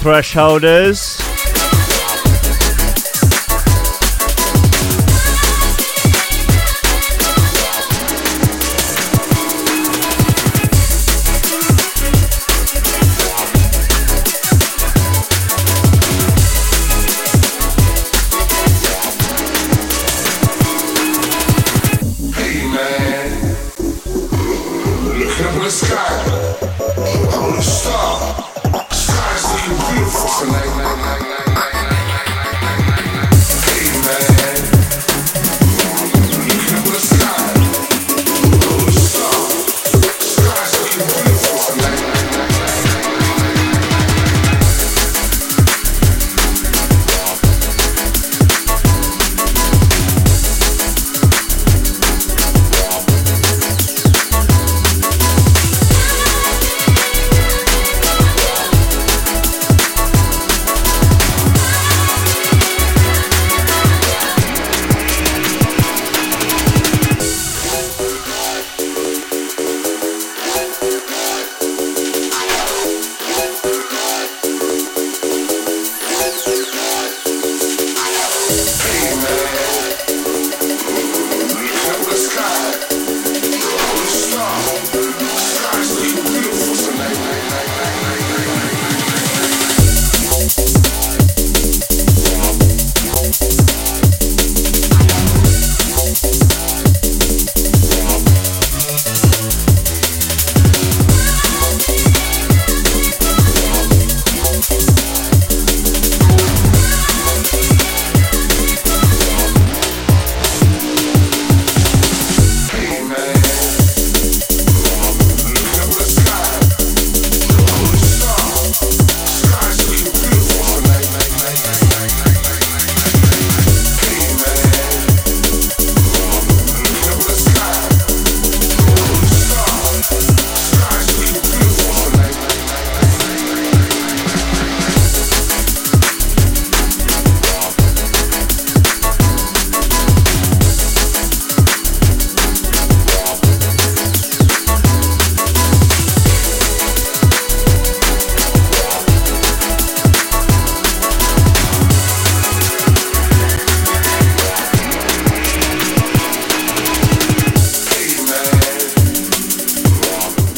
Thresholders.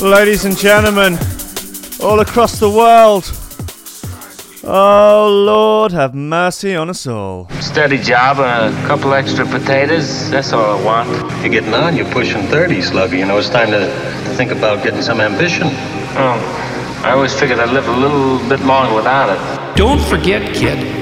Ladies and gentlemen, all across the world. Oh Lord, have mercy on us all. Steady job and a couple extra potatoes. That's all I want. You're getting on, you're pushing 30, Slugger. You know, it's time to, to think about getting some ambition. Oh, I always figured I'd live a little bit longer without it. Don't forget, kid,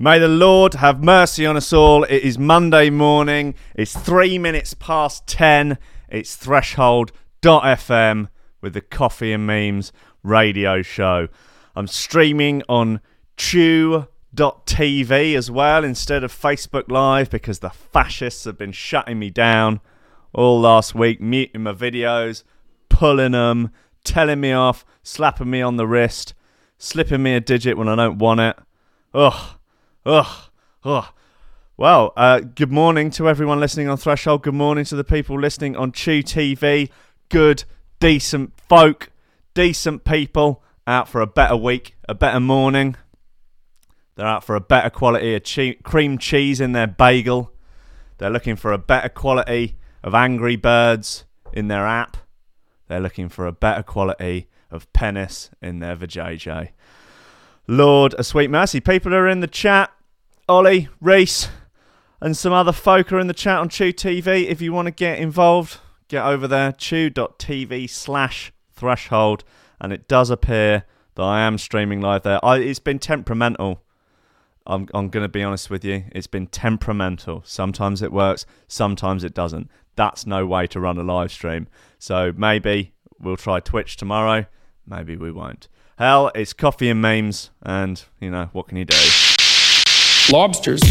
May the Lord have mercy on us all. It is Monday morning. It's three minutes past 10. It's threshold.fm with the Coffee and Memes radio show. I'm streaming on chew.tv as well instead of Facebook Live because the fascists have been shutting me down all last week, muting my videos, pulling them, telling me off, slapping me on the wrist, slipping me a digit when I don't want it. Ugh. Ugh, ugh. Well, uh, good morning to everyone listening on Threshold. Good morning to the people listening on Chew TV. Good, decent folk, decent people out for a better week, a better morning. They're out for a better quality of che- cream cheese in their bagel. They're looking for a better quality of Angry Birds in their app. They're looking for a better quality of penis in their vajayjay. Lord, a sweet mercy. People are in the chat. Ollie, Reese, and some other folk are in the chat on Chew TV. If you want to get involved, get over there, chew.tv slash threshold. And it does appear that I am streaming live there. I, it's been temperamental. I'm, I'm going to be honest with you. It's been temperamental. Sometimes it works, sometimes it doesn't. That's no way to run a live stream. So maybe we'll try Twitch tomorrow. Maybe we won't. Hell, it's coffee and memes, and you know what can you do? Lobsters.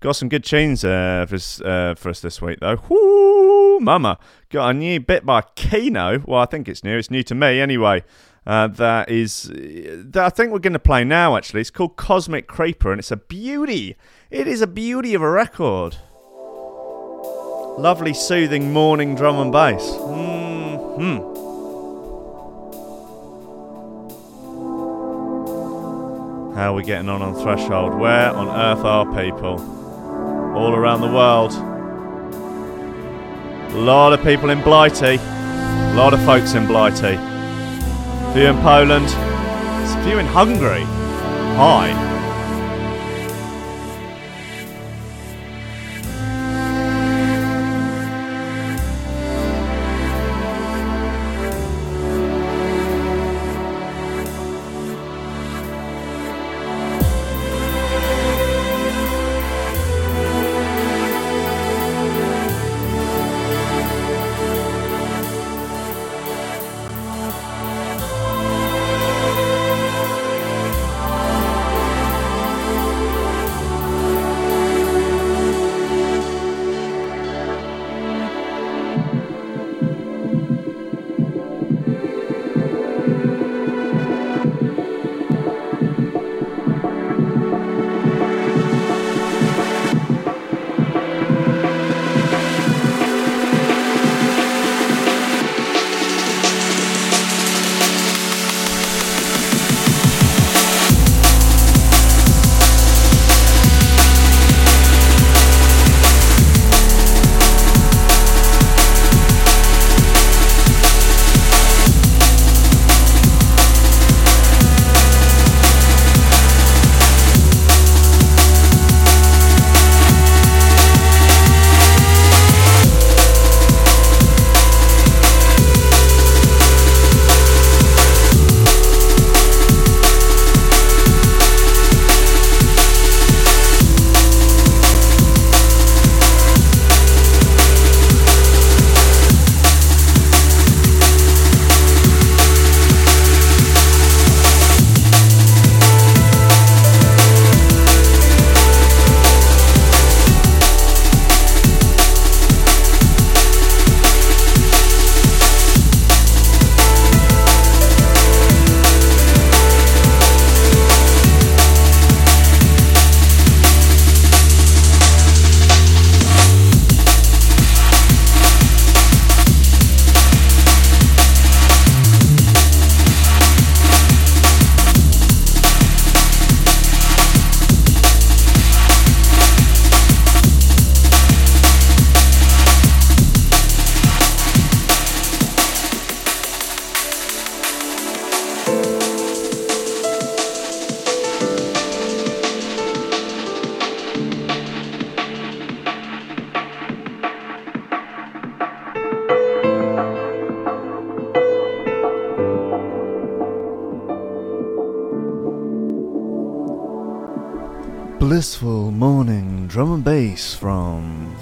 Got some good tunes uh, for, us- uh, for us this week, though. Whoo, mama. Got a new bit by Keeno. Well, I think it's new. It's new to me, anyway. Uh, that is, that I think we're going to play now, actually. It's called Cosmic Creeper, and it's a beauty. It is a beauty of a record. Lovely, soothing morning drum and bass. hmm How are we getting on on Threshold? Where on earth are people? All around the world. A lot of people in Blighty. A lot of folks in Blighty. A few in Poland. A few in Hungary. Hi.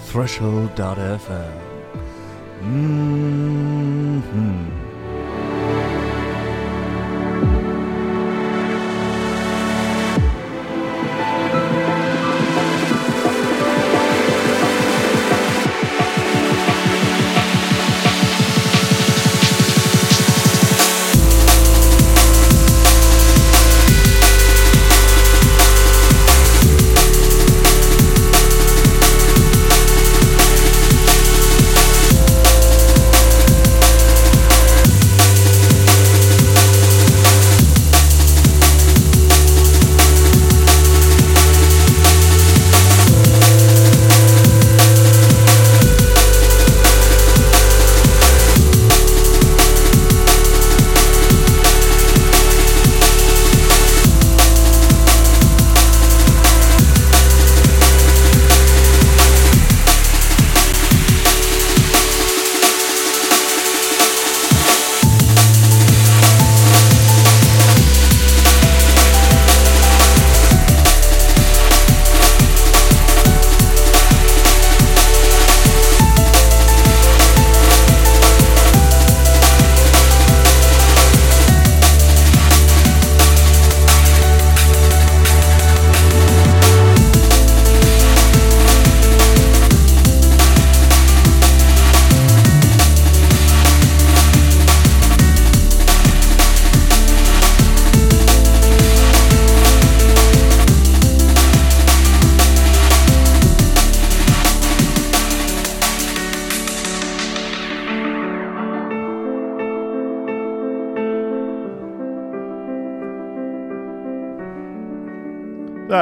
Threshold.fm. Mm-hmm.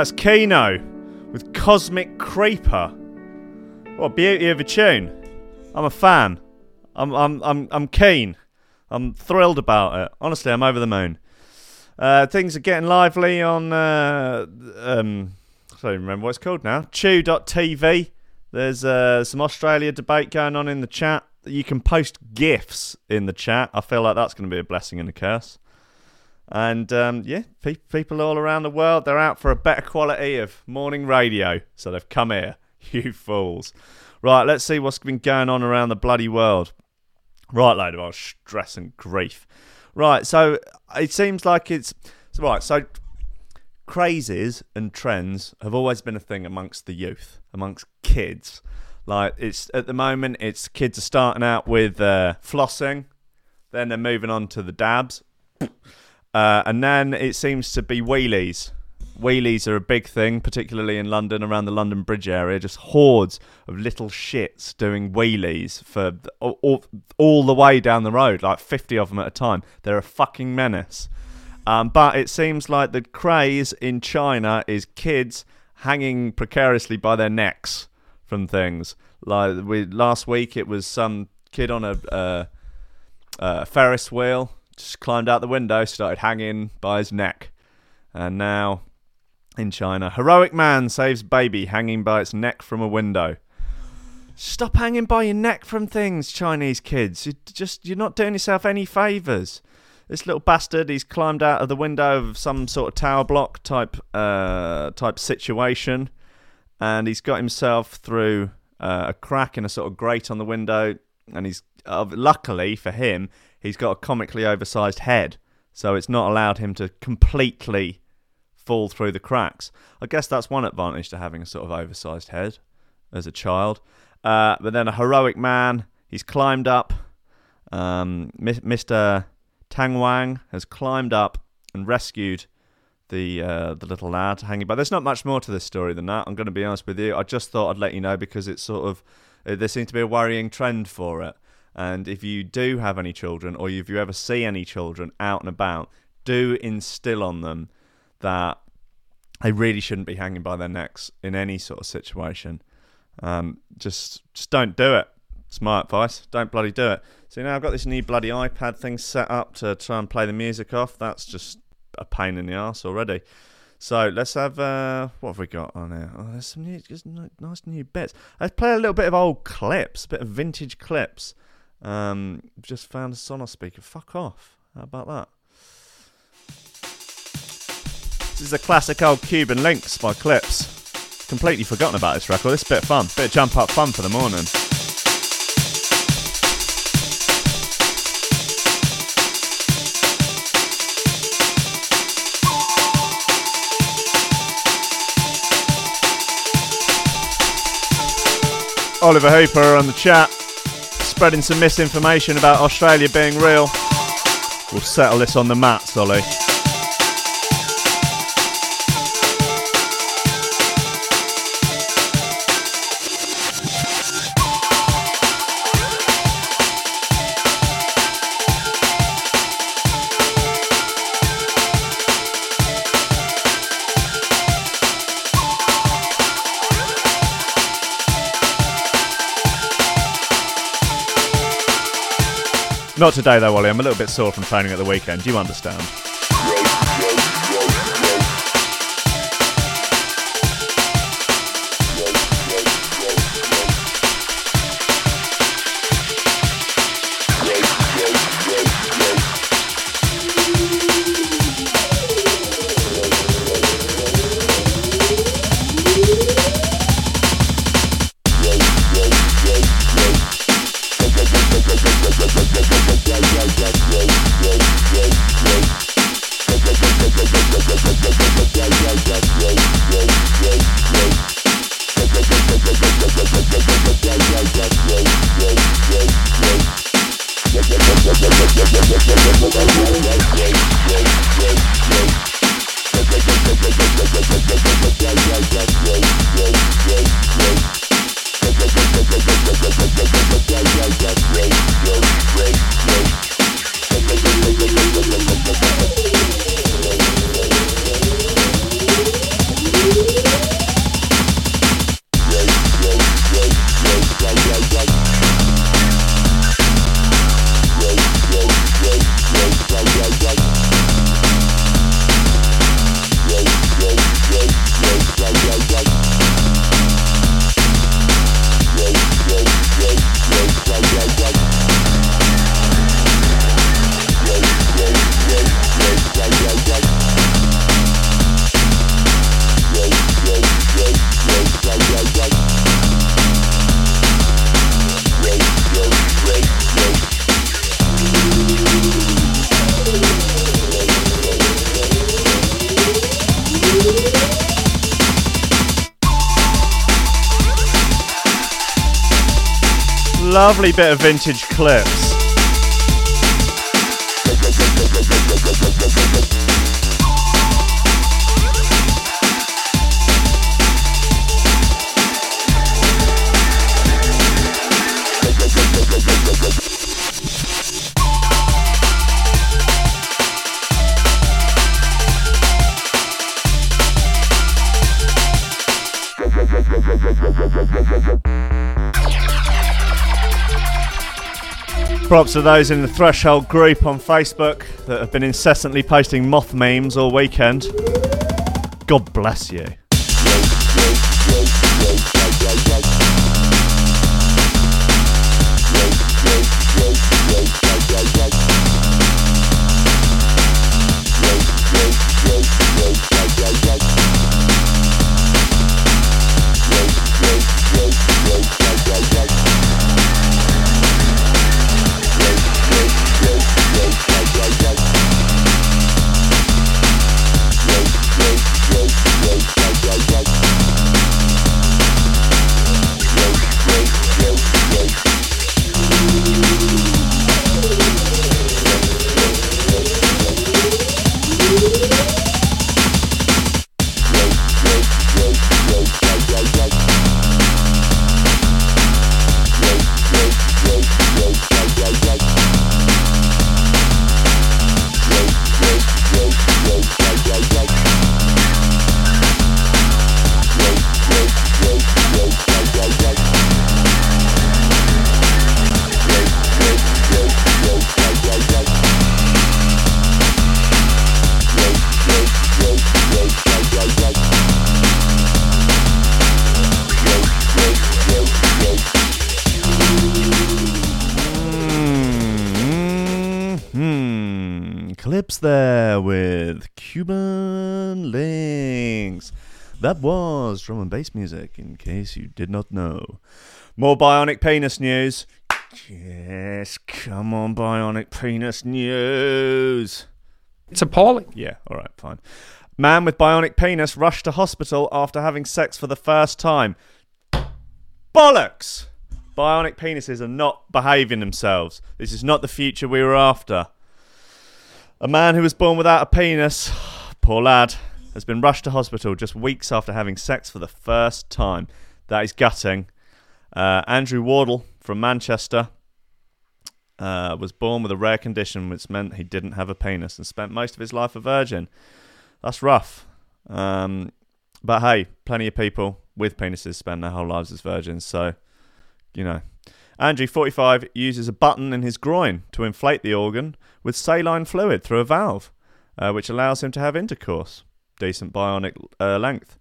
That's Keeno with Cosmic Creeper. What beauty of a tune. I'm a fan. I'm I'm I'm I'm keen. I'm thrilled about it. Honestly, I'm over the moon. Uh, things are getting lively on uh, um I don't remember what it's called now. Chew.tv. There's uh, some Australia debate going on in the chat. You can post GIFs in the chat. I feel like that's going to be a blessing and a curse. And um, yeah, pe- people all around the world, they're out for a better quality of morning radio. So they've come here. You fools. Right, let's see what's been going on around the bloody world. Right, load of stress and grief. Right, so it seems like it's. Right, so crazes and trends have always been a thing amongst the youth, amongst kids. Like it's at the moment, it's kids are starting out with uh, flossing, then they're moving on to the dabs, uh, and then it seems to be wheelies. Wheelies are a big thing, particularly in London, around the London Bridge area. Just hordes of little shits doing wheelies for all, all, the way down the road, like 50 of them at a time. They're a fucking menace. Um, but it seems like the craze in China is kids hanging precariously by their necks from things. Like we last week, it was some kid on a uh, uh, Ferris wheel just climbed out the window, started hanging by his neck, and now in China, heroic man saves baby hanging by its neck from a window. Stop hanging by your neck from things, Chinese kids. You just you're not doing yourself any favors. This little bastard, he's climbed out of the window of some sort of tower block type uh, type situation, and he's got himself through uh, a crack in a sort of grate on the window, and he's uh, luckily for him, he's got a comically oversized head, so it's not allowed him to completely fall through the cracks. I guess that's one advantage to having a sort of oversized head as a child. Uh, but then a heroic man, he's climbed up. Um, Mr. Tang Wang has climbed up and rescued the uh, the little lad hanging by. There's not much more to this story than that. I'm going to be honest with you. I just thought I'd let you know because it's sort of uh, there seems to be a worrying trend for it. And if you do have any children, or if you ever see any children out and about, do instill on them that they really shouldn't be hanging by their necks in any sort of situation. Um, just just don't do it. It's my advice. Don't bloody do it. So now I've got this new bloody iPad thing set up to try and play the music off. That's just a pain in the ass already. So let's have uh, what have we got on here? Oh, there's some new, just nice new bits. Let's play a little bit of old Clipz, a bit of vintage Clipz. Um, just found a Sonos speaker. Fuck off. How about that? This is a classic old Cuban Links by Clipz. Completely forgotten about this record. This is a bit of fun. Bit of jump up fun for the morning. Oliver Hooper on the chat, spreading some misinformation about Australia being real. We'll settle this on the mat, Solly. Not today though, Ollie. I'm a little bit sore from training at the weekend. You understand? Lovely bit of vintage Clipz. Props to those in the Threshold group on Facebook that have been incessantly posting moth memes all weekend. God bless you. Cuban links. That was drum and bass music, in case you did not know. More bionic penis news. Yes, come on, bionic penis news. It's appalling. Yeah, all right, fine. Man with bionic penis rushed to hospital after having sex for the first time. Bollocks! Bionic penises are not behaving themselves. This is not the future we were after. A man who was born without a penis, poor lad, has been rushed to hospital just weeks after having sex for the first time. That is gutting. Uh, Andrew Wardle from Manchester uh, was born with a rare condition which meant he didn't have a penis and spent most of his life a virgin. That's rough. Um, but hey, plenty of people with penises spend their whole lives as virgins, so, you know. Andrew, 45, uses a button in his groin to inflate the organ with saline fluid through a valve, uh, which allows him to have intercourse. Decent bionic uh, length.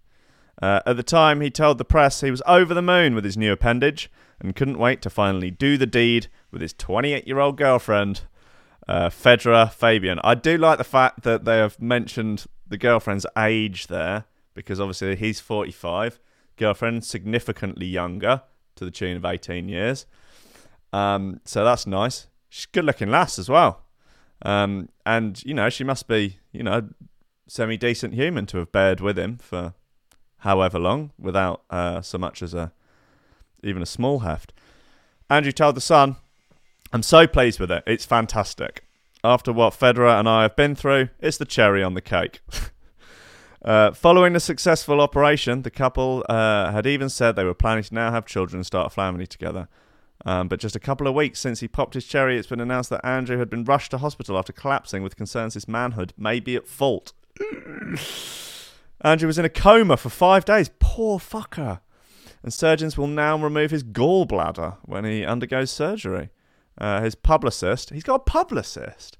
Uh, at the time, he told the press he was over the moon with his new appendage and couldn't wait to finally do the deed with his 28 year old girlfriend, uh, Fedra Fabian. I do like the fact that they have mentioned the girlfriend's age there because obviously he's 45, girlfriend significantly younger to the tune of 18 years. Um, so that's nice. She's good looking lass as well. Um, and, you know, she must be, you know, semi decent human to have bared with him for however long without uh, so much as a even a small heft. Andrew told the Sun, I'm so pleased with it. It's fantastic. After what Fedra and I have been through, it's the cherry on the cake. uh, following the successful operation, the couple uh, had even said they were planning to now have children and start a family together. Um, but just a couple of weeks since he popped his cherry, it's been announced that Andrew had been rushed to hospital after collapsing with concerns his manhood may be at fault. Andrew was in a coma for five days. Poor fucker. And surgeons will now remove his gallbladder when he undergoes surgery. Uh, his publicist, he's got a publicist.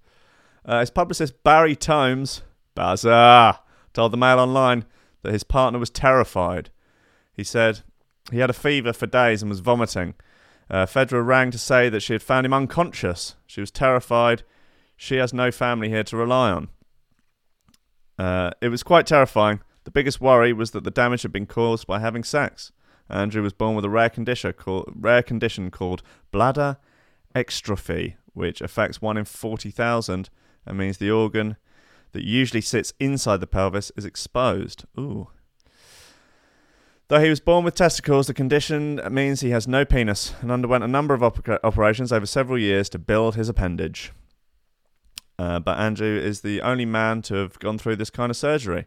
Uh, his publicist, Barry Tomes, Bazaar, told the Mail Online that his partner was terrified. He said he had a fever for days and was vomiting. Uh, rang to say that she had found him unconscious. She was terrified. She has no family here to rely on. Uh, it was quite terrifying. The biggest worry was that the damage had been caused by having sex. Andrew was born with a rare condition called, rare condition called bladder exstrophy, which affects 1 in 40,000 and means the organ that usually sits inside the pelvis is exposed. Ooh. Though he was born with testicles, the condition means he has no penis and underwent a number of op- operations over several years to build his appendage. Uh, but Andrew is the only man to have gone through this kind of surgery.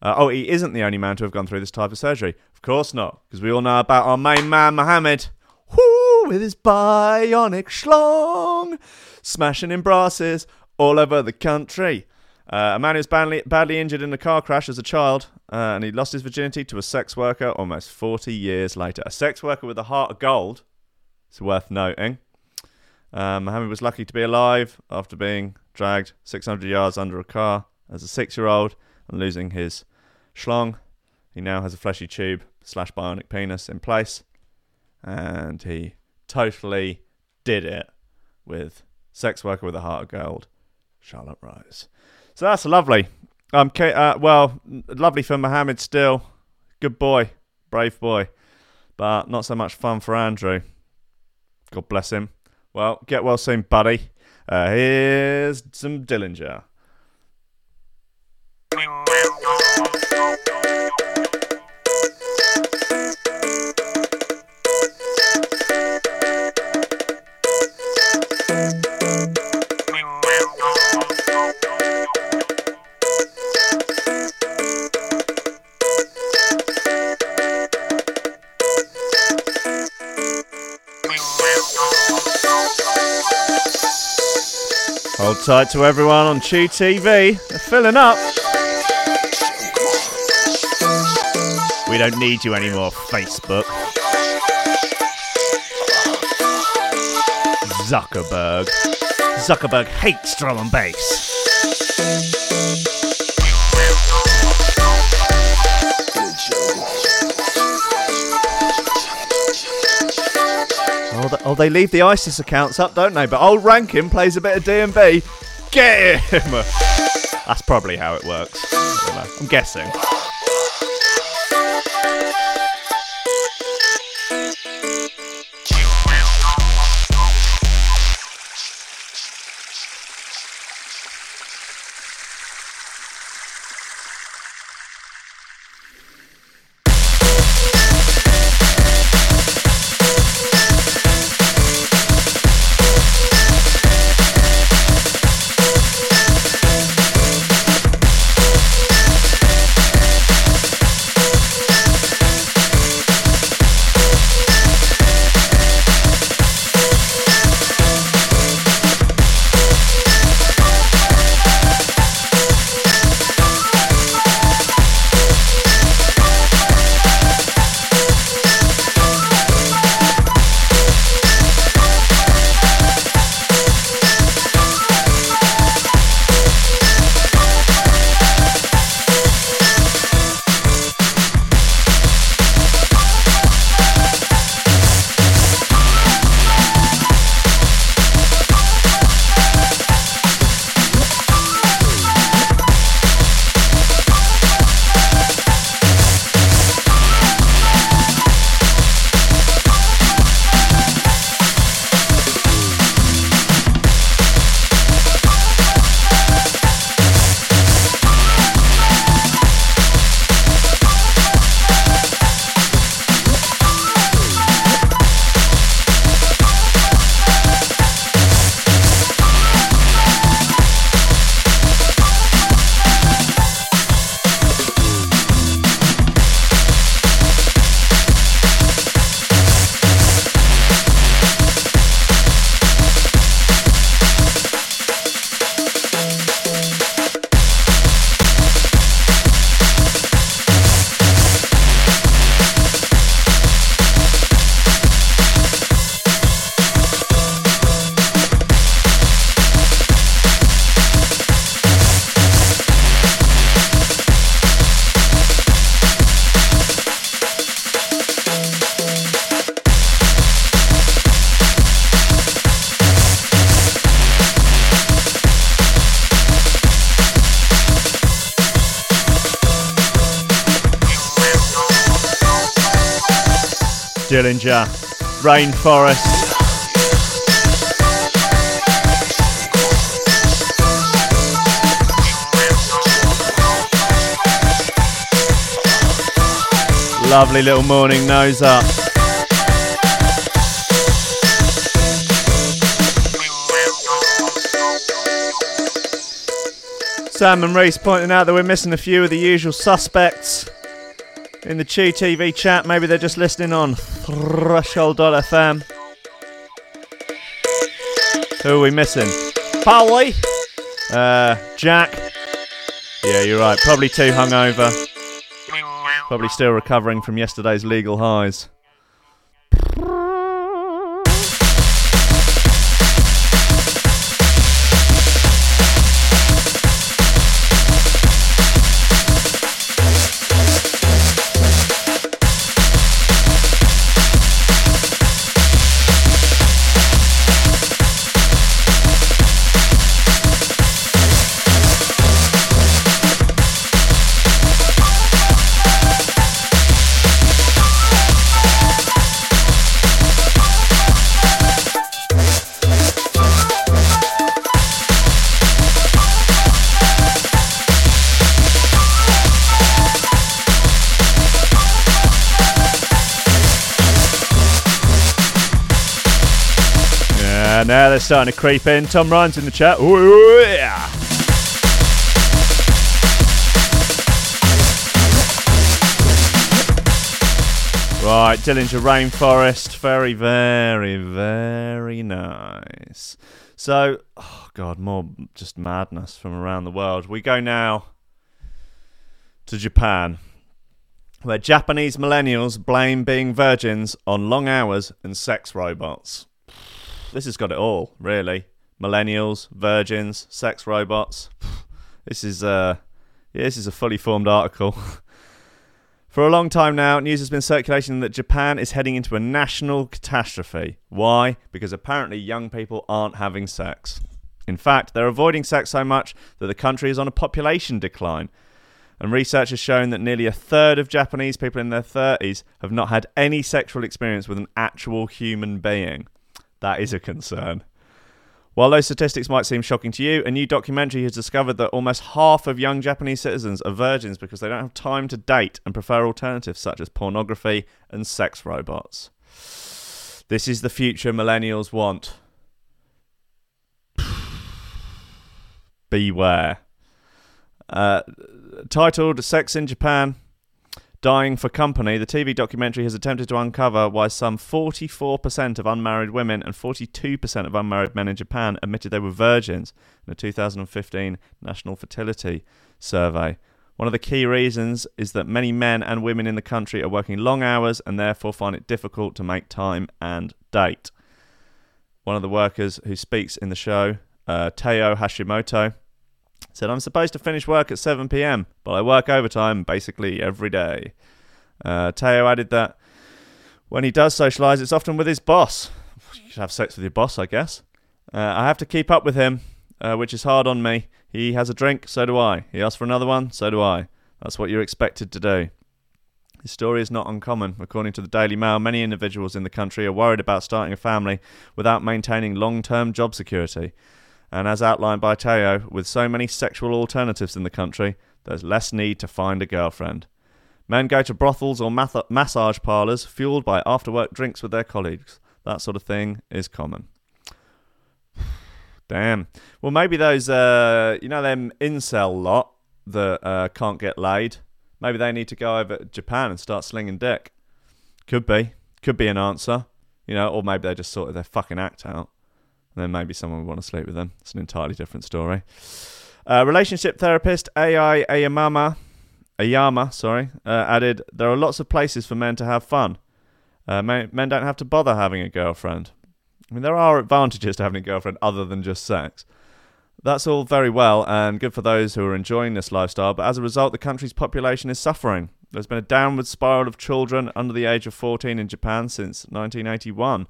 Uh, oh, he isn't the only man to have gone through this type of surgery. Of course not, because we all know about our main man, Mohammed. With his bionic schlong, smashing in brasses all over the country. Uh, a man who was badly, badly injured in a car crash as a child, uh, and he lost his virginity to a sex worker almost 40 years later. A sex worker with a heart of gold. It's worth noting. Um, Mohammed was lucky to be alive after being dragged 600 yards under a car as a six year old and losing his schlong. He now has a fleshy tube slash bionic penis in place, and he totally did it with sex worker with a heart of gold, Charlotte Rose. So that's lovely. Um, uh, well, lovely for Mohammed still. Good boy, brave boy, but not so much fun for Andrew. God bless him. Well, get well soon, buddy. Uh, here's some Dillinja. Hold tight to everyone on Chew TV. They're filling up. We don't need you anymore, Facebook. Zuckerberg. Zuckerberg hates drum and bass. They leave the ISIS accounts up, don't they? But old Rankin plays a bit of D&B. Get him! That's probably how it works. I'm guessing. Rainforest. Lovely little morning nose up. Sam and Reese pointing out that we're missing a few of the usual suspects in the Chew TV chat. Maybe they're just listening on Threshold.fm. Who are we missing? Polly? Uh, Jack? Yeah, you're right. Probably too hungover. Probably still recovering from yesterday's legal highs. Starting to creep in. Tom Ryan's in the chat. Ooh, yeah. Right, Dillinja Rainforest. Very, very, very nice. So, oh God, more just madness from around the world. We go now to Japan, where Japanese millennials blame being virgins on long hours and sex robots this has got it all, really. Millennials, virgins, sex robots. This is uh yeah, this is a fully formed article. For a long time now, news has been circulating that Japan is heading into a national catastrophe. Why? Because apparently young people aren't having sex. In fact, they're avoiding sex so much that the country is on a population decline. And research has shown that nearly a third of Japanese people in their 30s have not had any sexual experience with an actual human being. That is a concern. While those statistics might seem shocking to you, a new documentary has discovered that almost half of young Japanese citizens are virgins because they don't have time to date and prefer alternatives such as pornography and sex robots. This is the future millennials want. Beware. Uh, titled Sex in Japan Dying for Company, the TV documentary has attempted to uncover why some 44% of unmarried women and 42% of unmarried men in Japan admitted they were virgins in a 2015 National Fertility Survey. One of the key reasons is that many men and women in the country are working long hours and therefore find it difficult to make time and date. One of the workers who speaks in the show, uh, Teo Hashimoto, said, I'm supposed to finish work at 7 pm, but I work overtime basically every day. Uh, Teo added that when he does socialise, it's often with his boss. You should have sex with your boss, I guess. Uh, I have to keep up with him, uh, which is hard on me. He has a drink, so do I. He asks for another one, so do I. That's what you're expected to do. His story is not uncommon. According to the Daily Mail, many individuals in the country are worried about starting a family without maintaining long term job security. And as outlined by Teo, with so many sexual alternatives in the country, there's less need to find a girlfriend. Men go to brothels or math- massage parlours fueled by after work drinks with their colleagues. That sort of thing is common. Damn. Well, maybe those, uh, you know, them incel lot that uh, can't get laid. Maybe they need to go over to Japan and start slinging dick. Could be. Could be an answer. You know, or maybe they just sorted their fucking act out. Then maybe someone would want to sleep with them. It's an entirely different story. Uh, relationship therapist AI Ayamama, Ayama, sorry, uh, added, "There are lots of places for men to have fun. Uh, men, men don't have to bother having a girlfriend. I mean, there are advantages to having a girlfriend other than just sex. That's all very well and good for those who are enjoying this lifestyle, but as a result, the country's population is suffering. There's been a downward spiral of children under the age of 14 in Japan since 1981,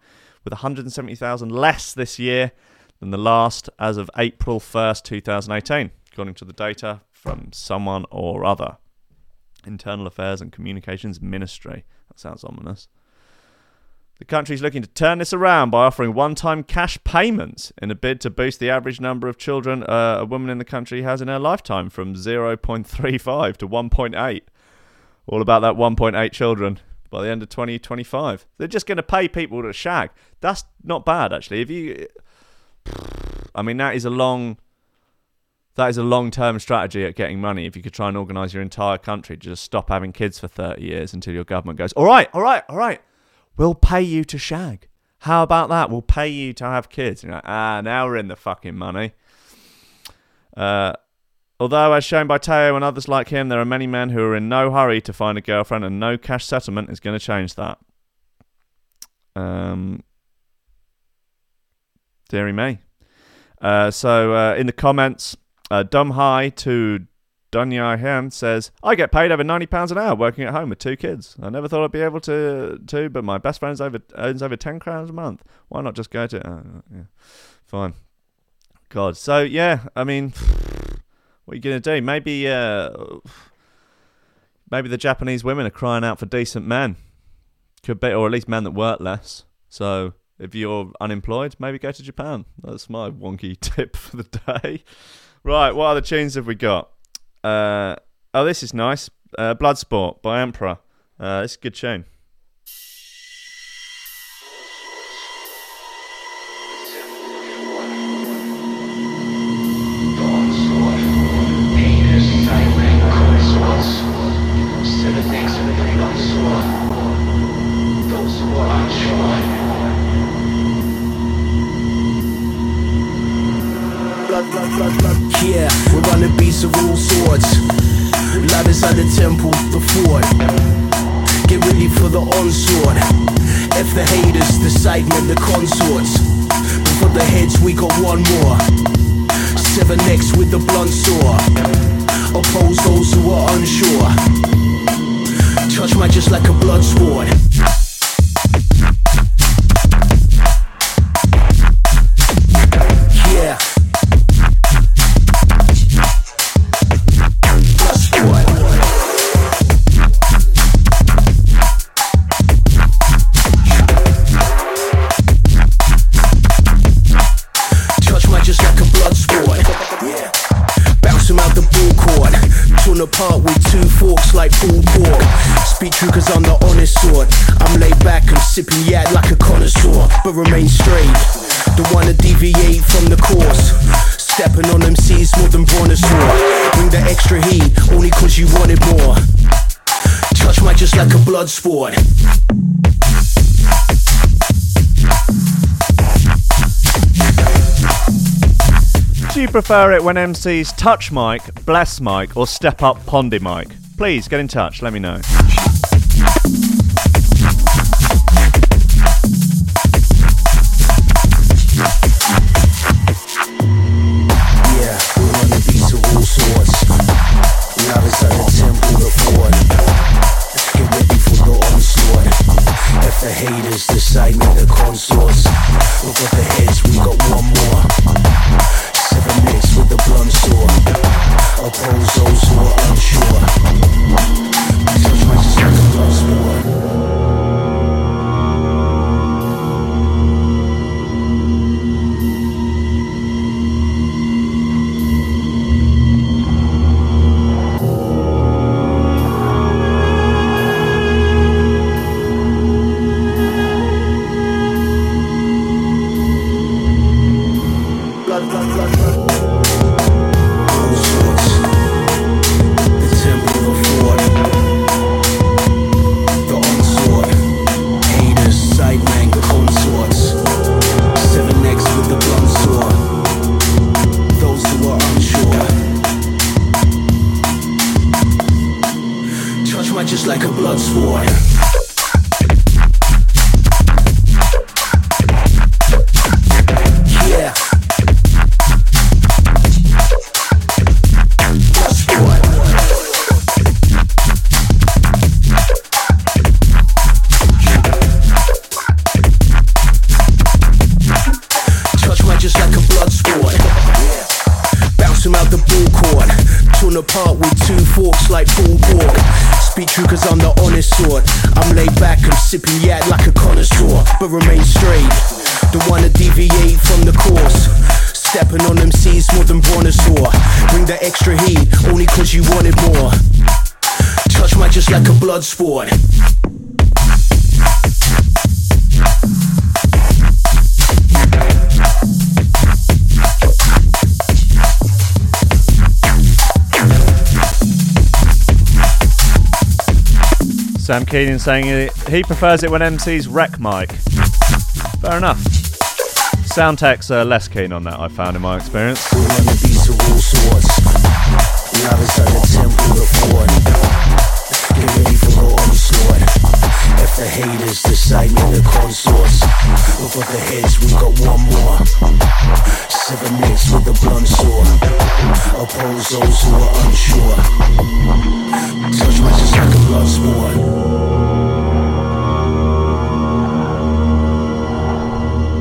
with 170,000 less this year than the last as of April 1st, 2018, according to the data from someone or other. Internal Affairs and Communications Ministry. That sounds ominous. The country is looking to turn this around by offering one time cash payments in a bid to boost the average number of children uh, a woman in the country has in her lifetime from 0.35 to 1.8. All about that 1.8 children by the end of 2025. They're just going to pay people to shag. That's not bad actually. If you, I mean, that is a long. That is a long-term strategy at getting money. If you could try and organise your entire country to just stop having kids for 30 years until your government goes, all right, all right, all right, we'll pay you to shag. How about that? We'll pay you to have kids. Like, ah, now we're in the fucking money. Uh, although, as shown by Teo and others like him, there are many men who are in no hurry to find a girlfriend, and no cash settlement is going to change that. Um, dearie me. Uh, so, uh, in the comments, uh, Dumb High to Dunya Han says, I get paid over £90 an hour working at home with two kids. I never thought I'd be able to, to but my best friend over, earns over 10 crowns a month. Why not just go to. Uh, yeah. Fine. God. So, yeah, I mean, what are you going to do? Maybe. Uh, maybe the Japanese women are crying out for decent men. Could be, or at least men that work less. So if you're unemployed, maybe go to Japan. That's my wonky tip for the day. Right, what other tunes have we got? Uh, oh, this is nice. Uh, Bloodsport by Emperor. Uh, it's a good tune. But remain straight. Don't wanna deviate from the course. Stepping on them seas more than brontosaur. Bring the extra heat, only cause you wanted more. Touch mine just like a blood sport. Do you prefer it when MCs touch mic, bless mic, or step up pondy mic? Please get in touch, let me know. Sam Keenan saying he- prefers it when MCs wreck mic. Fair enough. Sound techs are less keen on that, I found in my experience. The haters decide me the consorts. Over the heads, we got one more. Seven hits with the blunt sword. Oppose those who are unsure. Touch just like a blood sport.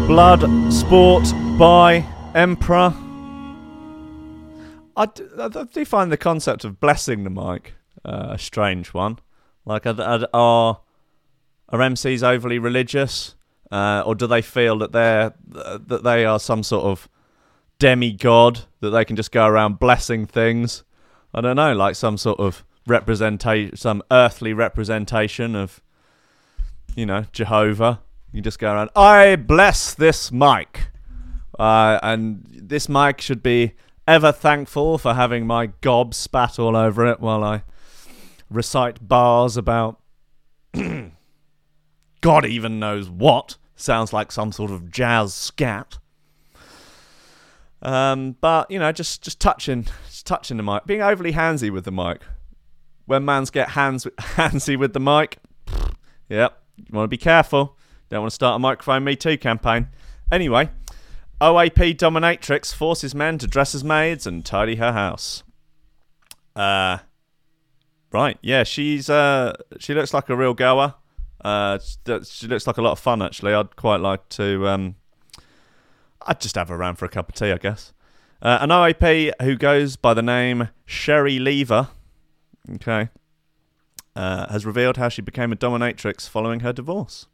Blood Sport by Emperor. I do find the concept of blessing the mic uh, a strange one. Like, are, are, are MCs overly religious, uh, or do they feel that they're that they are some sort of demigod that they can just go around blessing things? I don't know, like some sort of representation, some earthly representation of, you know, Jehovah. You just go around. I bless this mic, uh, and this mic should be ever thankful for having my gob spat all over it while I recite bars about God even knows what. Sounds like some sort of jazz scat. Um, but you know, just just touching, just touching the mic, being overly handsy with the mic. When mans get hands handsy with the mic, yep, you want to be careful. Don't want to start a microphone Me Too campaign. Anyway, OAP dominatrix forces men to dress as maids and tidy her house. Uh, right, yeah, she's uh, she looks like a real goer. Uh, she looks like a lot of fun actually. I'd quite like to. Um, I'd just have her around for a cup of tea, I guess. Uh, an OAP who goes by the name Sherry Lever, okay, uh, has revealed how she became a dominatrix following her divorce.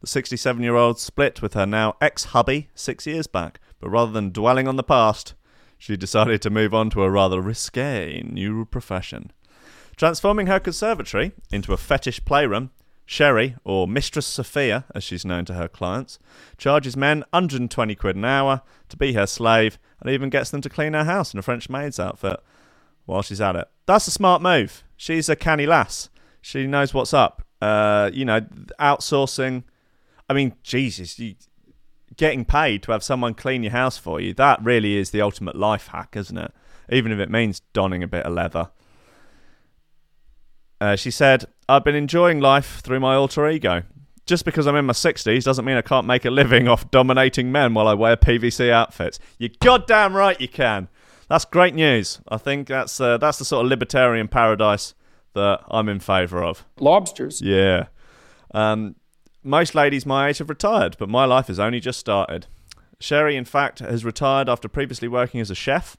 The 67 year old split with her now ex hubby six years back, but rather than dwelling on the past, she decided to move on to a rather risque new profession. Transforming her conservatory into a fetish playroom, Sherry, or Mistress Sophia as she's known to her clients, charges men 120 quid an hour to be her slave and even gets them to clean her house in a French maid's outfit while she's at it. That's a smart move. She's a canny lass. She knows what's up. Uh, you know, outsourcing. I mean, Jesus, you, getting paid to have someone clean your house for you, that really is the ultimate life hack, isn't it? Even if it means donning a bit of leather. Uh, she said, I've been enjoying life through my alter ego. Just because I'm in my 60s doesn't mean I can't make a living off dominating men while I wear PVC outfits. You're goddamn right you can. That's great news. I think that's uh, that's the sort of libertarian paradise that I'm in favour of. Lobsters. Yeah. Um, most ladies my age have retired, but my life has only just started. Sherry, in fact, has retired after previously working as a chef,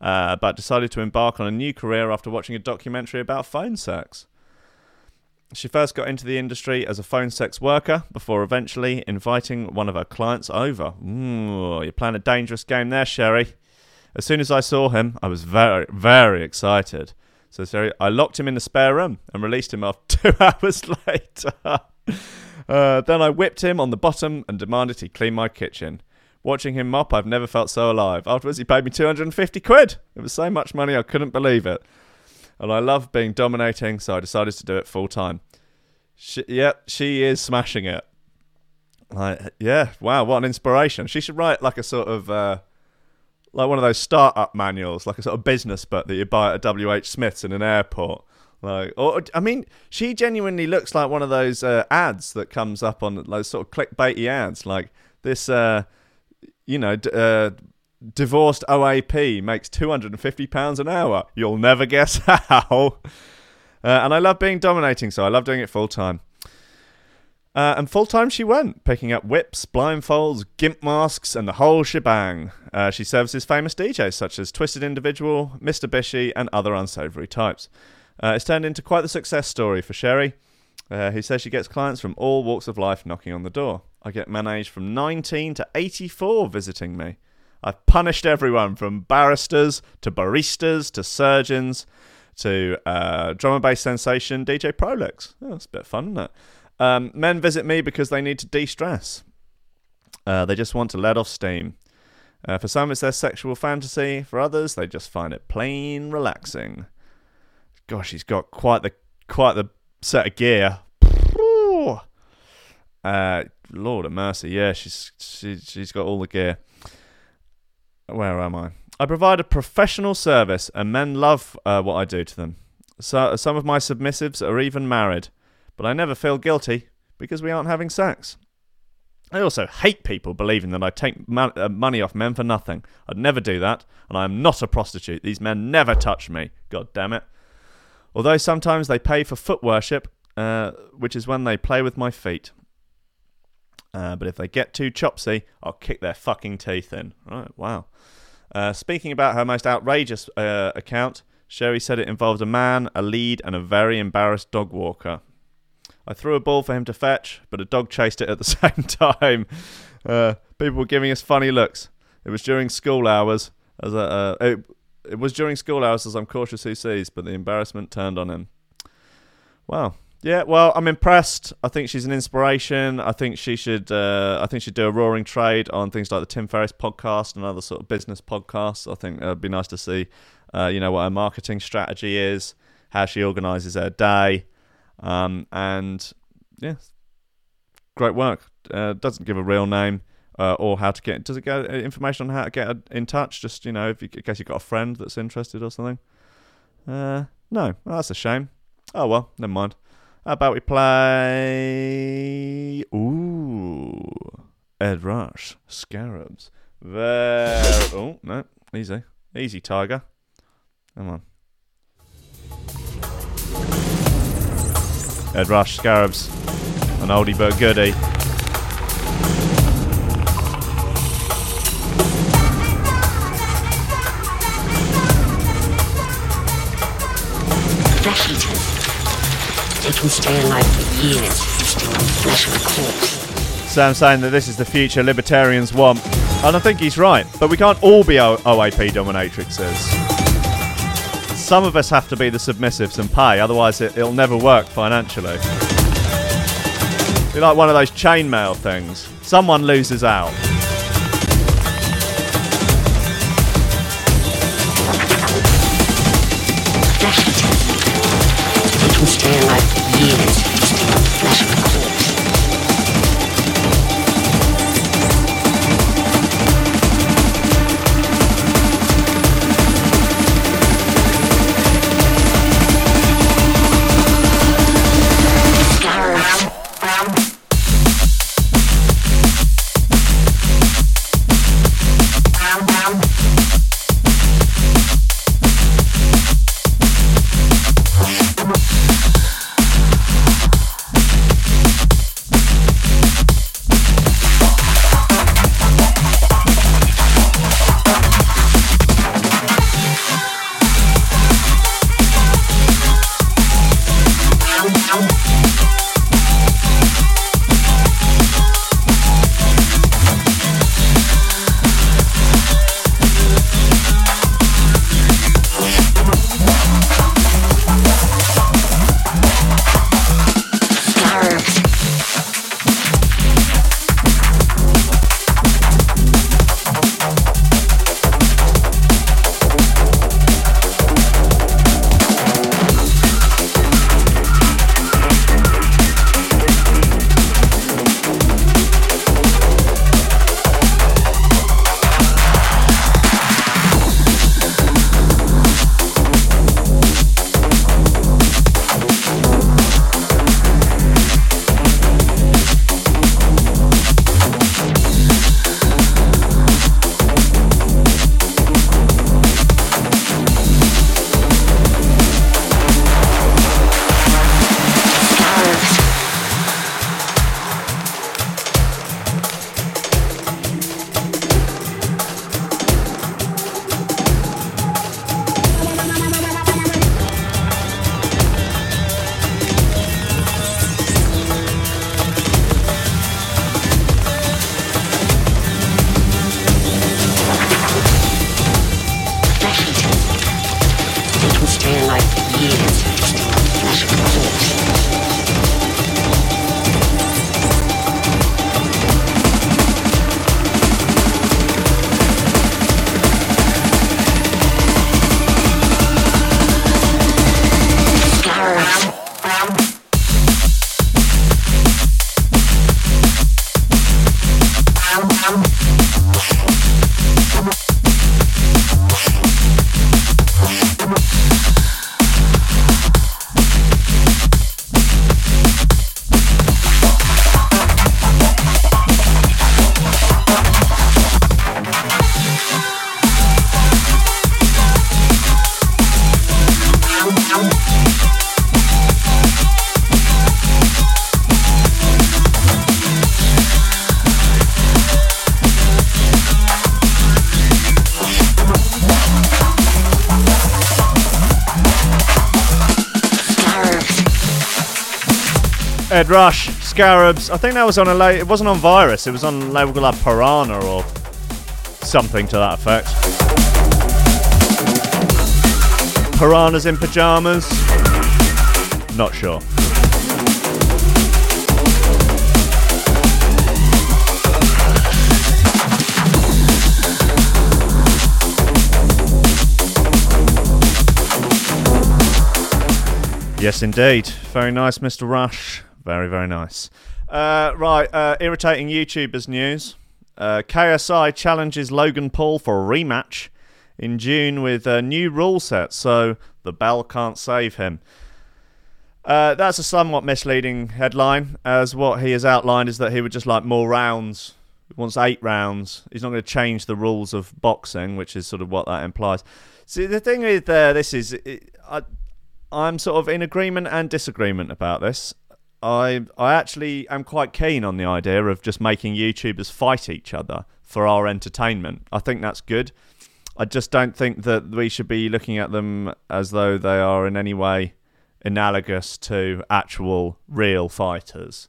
uh, but decided to embark on a new career after watching a documentary about phone sex. She first got into the industry as a phone sex worker before eventually inviting one of her clients over. Ooh, you're playing a dangerous game there, Sherry. As soon as I saw him, I was very, very excited. So, Sherry, I locked him in the spare room and released him off two hours later. Uh, then I whipped him on the bottom and demanded he clean my kitchen. Watching him mop, I've never felt so alive. Afterwards, he paid me 250 quid. It was so much money, I couldn't believe it. And I love being dominating, so I decided to do it full time. She, yep, she is smashing it. Like, yeah, wow, what an inspiration. She should write like a sort of, uh, like one of those startup manuals, like a sort of business book that you buy at a WH Smith's in an airport. Like, or I mean, she genuinely looks like one of those uh, ads that comes up on those sort of clickbaity ads, like this, uh, you know, uh, divorced OAP makes two hundred and fifty pounds an hour. You'll never guess how. Uh, and I love being dominating, so I love doing it full time. Uh, and full time she went, picking up whips, blindfolds, gimp masks, and the whole shebang. Uh, she services famous DJs such as Twisted Individual, Mr. Bishy, and other unsavory types. Uh, it's turned into quite the success story for Sherry, uh, who says she gets clients from all walks of life knocking on the door. I get men aged from 19 to 84 visiting me. I've punished everyone from barristers to baristas to surgeons. to uh, drum and bass sensation DJ Prolix. Oh, that's a bit fun, isn't it? Um, men visit me because they need to de stress. Uh, they just want to let off steam. Uh, for some, it's their sexual fantasy. For others, they just find it plain relaxing. Gosh, he's got quite the quite the set of gear. Uh, Lord of mercy, yeah, she's she, she's got all the gear. Where am I? I provide a professional service, and men love uh, what I do to them. So some of my submissives are even married, but I never feel guilty because we aren't having sex. I also hate people believing that I take mo- uh, money off men for nothing. I'd never do that, and I am not a prostitute. These men never touch me. God damn it. Although sometimes they pay for foot worship, uh, which is when they play with my feet. Uh, but if they get too chopsy, I'll kick their fucking teeth in. Right, wow. Uh, speaking about her most outrageous uh, account, Sherry said it involved a man, a lead, and a very embarrassed dog walker. I threw a ball for him to fetch, but a dog chased it at the same time. Uh, people were giving us funny looks. It was during school hours. As a, uh, it, it was during school hours, as I'm cautious who sees, but the embarrassment turned on him. Wow. Yeah, well, I'm impressed. I think she's an inspiration. I think she should. Uh, I think she'd do a roaring trade on things like the Tim Ferriss podcast and other sort of business podcasts. I think it'd be nice to see, uh, you know, what her marketing strategy is, how she organises her day, um, and yeah, great work. Uh, doesn't give a real name uh, or how to get. Does it get uh, information on how to get in touch? Just you know, if you, in case you've got a friend that's interested or something. Uh, no, well, that's a shame. Oh well, never mind. How about we play? Ooh, Ed Rush, Scarabs. There. Oh no, easy, easy, Tiger. Come on. Ed Rush, Scarabs, an oldie but goodie. Can stay alive for years, flesh corpse. Sam saying that this is the future libertarians want. And I think he's right. But we can't all be o- OAP dominatrixes. Some of us have to be the submissives and pay, otherwise it, it'll never work financially. Be like one of those chainmail things. Someone loses out. Flesh eaters. They can stay alive for Ed Rush, Scarabs. I think that was on a la- it wasn't on Virus. It was on label like Piranha or something to that effect. Piranhas in pajamas. Not sure. Yes, indeed. Very nice, Mr. Rush. Very, very nice. Uh, right, uh, irritating YouTubers news. Uh, KSI challenges Logan Paul for a rematch in June with a new rule set, so the bell can't save him. Uh, that's a somewhat misleading headline, as what he has outlined is that he would just like more rounds. He wants eight rounds. He's not going to change the rules of boxing, which is sort of what that implies. See, the thing with uh, this is, it, I, I'm sort of in agreement and disagreement about this. I I actually am quite keen on the idea of just making YouTubers fight each other for our entertainment. I think that's good. I just don't think that we should be looking at them as though they are in any way analogous to actual real fighters.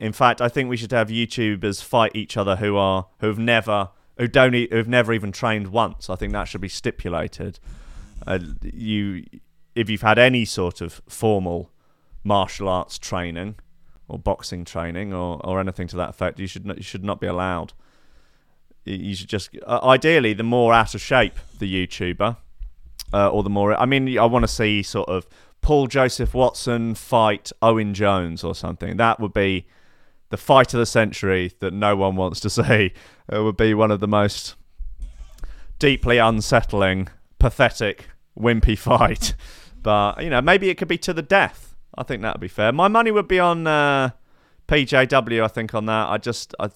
In fact, I think we should have YouTubers fight each other who are who've never who don't e- who've never even trained once. I think that should be stipulated. Uh, you if you've had any sort of formal martial arts training or boxing training or, or anything to that effect, you should not, you should not be allowed. You- should just uh, ideally the more out of shape the YouTuber, uh, or the more I mean I want to see sort of Paul Joseph Watson fight Owen Jones or something. That would be the fight of the century that no one wants to see. It would be one of the most deeply unsettling, pathetic, wimpy fight. But you know, maybe it could be to the death. I think that would be fair. My money would be on uh, PJW. I think on that. I just, I,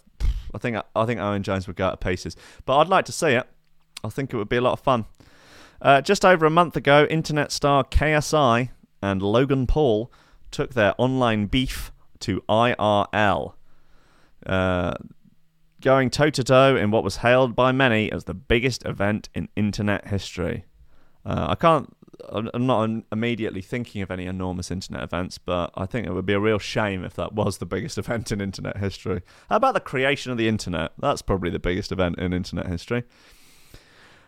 I think, I think Owen Jones would go to pieces. But I'd like to see it. I think it would be a lot of fun. Uh, just over a month ago, internet star KSI and Logan Paul took their online beef to IRL. Uh, going toe to toe in what was hailed by many as the biggest event in internet history. Uh, I can't, I'm not immediately thinking of any enormous internet events, but I think it would be a real shame if that was the biggest event in internet history. How about the creation of the internet? That's probably the biggest event in internet history.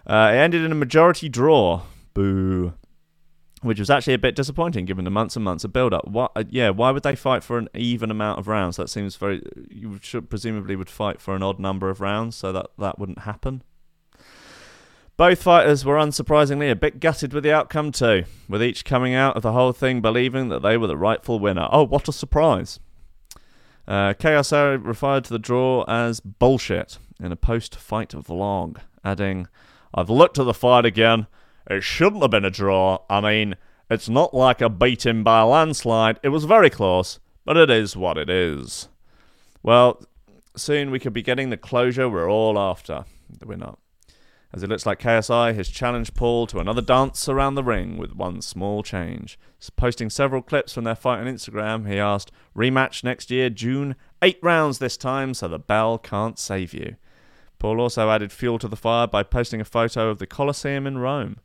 Uh, it ended in a majority draw. Boo. Which was actually a bit disappointing given the months and months of build up. What, uh, yeah, why would they fight for an even amount of rounds? That seems very. You should presumably would fight for an odd number of rounds, so that that wouldn't happen. Both fighters were unsurprisingly a bit gutted with the outcome too, with each coming out of the whole thing believing that they were the rightful winner. Oh, what a surprise! Uh, referred to the draw as bullshit in a post-fight vlog, adding, "I've looked at the fight again. It shouldn't have been a draw. I mean, it's not like a beating by a landslide. It was very close, but it is what it is." Well, soon we could be getting the closure we're all after. We're not as it looks like KSI has challenged Paul to another dance around the ring with one small change. Posting several clips from their fight on Instagram, he asked, Rematch next year, June, eight rounds this time, so the bell can't save you. Paul also added fuel to the fire by posting a photo of the Colosseum in Rome,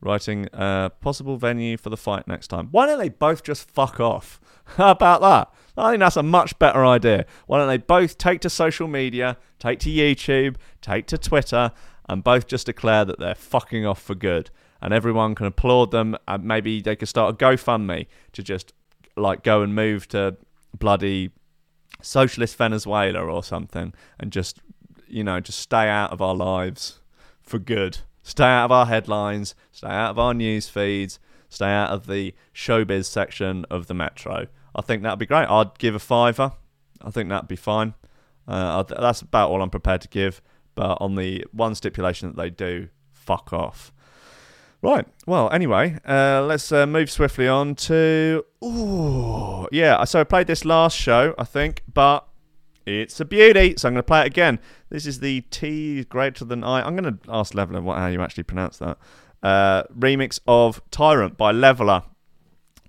writing a possible venue for the fight next time. Why don't they both just fuck off? How about that? I think that's a much better idea. Why don't they both take to social media, take to YouTube, take to Twitter, and both just declare that they're fucking off for good? and everyone can applaud them. And maybe they could start a GoFundMe to just like go and move to bloody socialist Venezuela or something, and just you know just stay out of our lives for good. Stay out of our headlines. Stay out of our news feeds. Stay out of the showbiz section of the Metro. I think that'd be great. I'd give a fiver. I think that'd be fine. Uh, that's about all I'm prepared to give. But on the one stipulation that they do, fuck off. Right. Well, anyway, uh, let's uh, move swiftly on to. Ooh, yeah. So I played this last show, I think, but it's a beauty. So I'm going to play it again. This is the T greater than I. I'm going to ask Levela what how you actually pronounce that. Uh, remix of Tyrant by Levela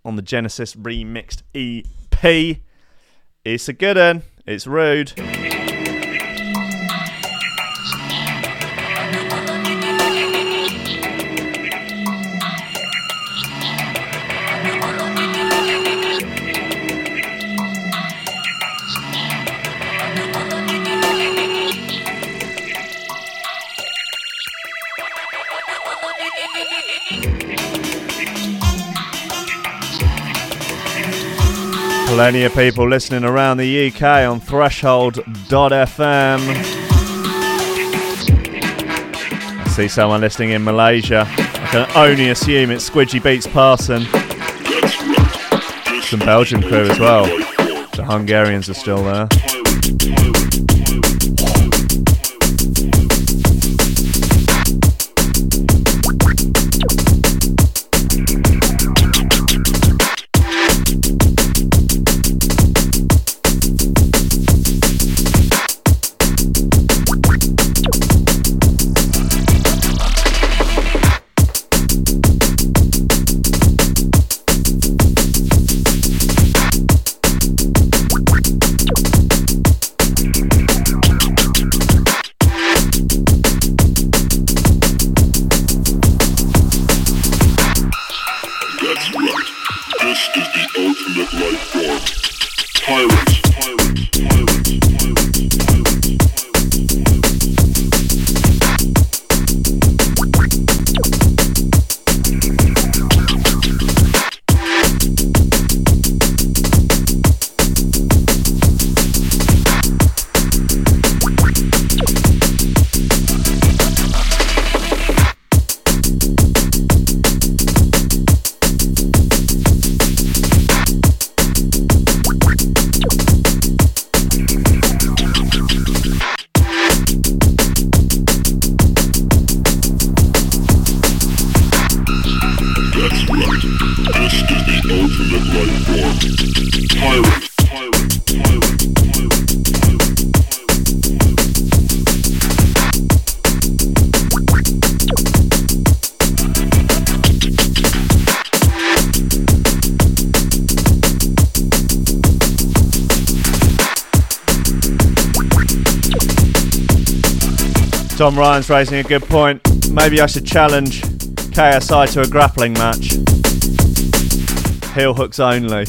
on the Genesis remixed EP. It's a good one. It's rude. Plenty of people listening around the UK on Threshold.fm. I see someone listening in Malaysia. I can only assume it's Squidgy Beats Parson. Some Belgian crew as well. The Hungarians are still there. This is the ultimate life form. Pirates. Pirates. Pirates. Tom Ryan's raising a good point. Maybe I should challenge KSI to a grappling match. Heel hooks only.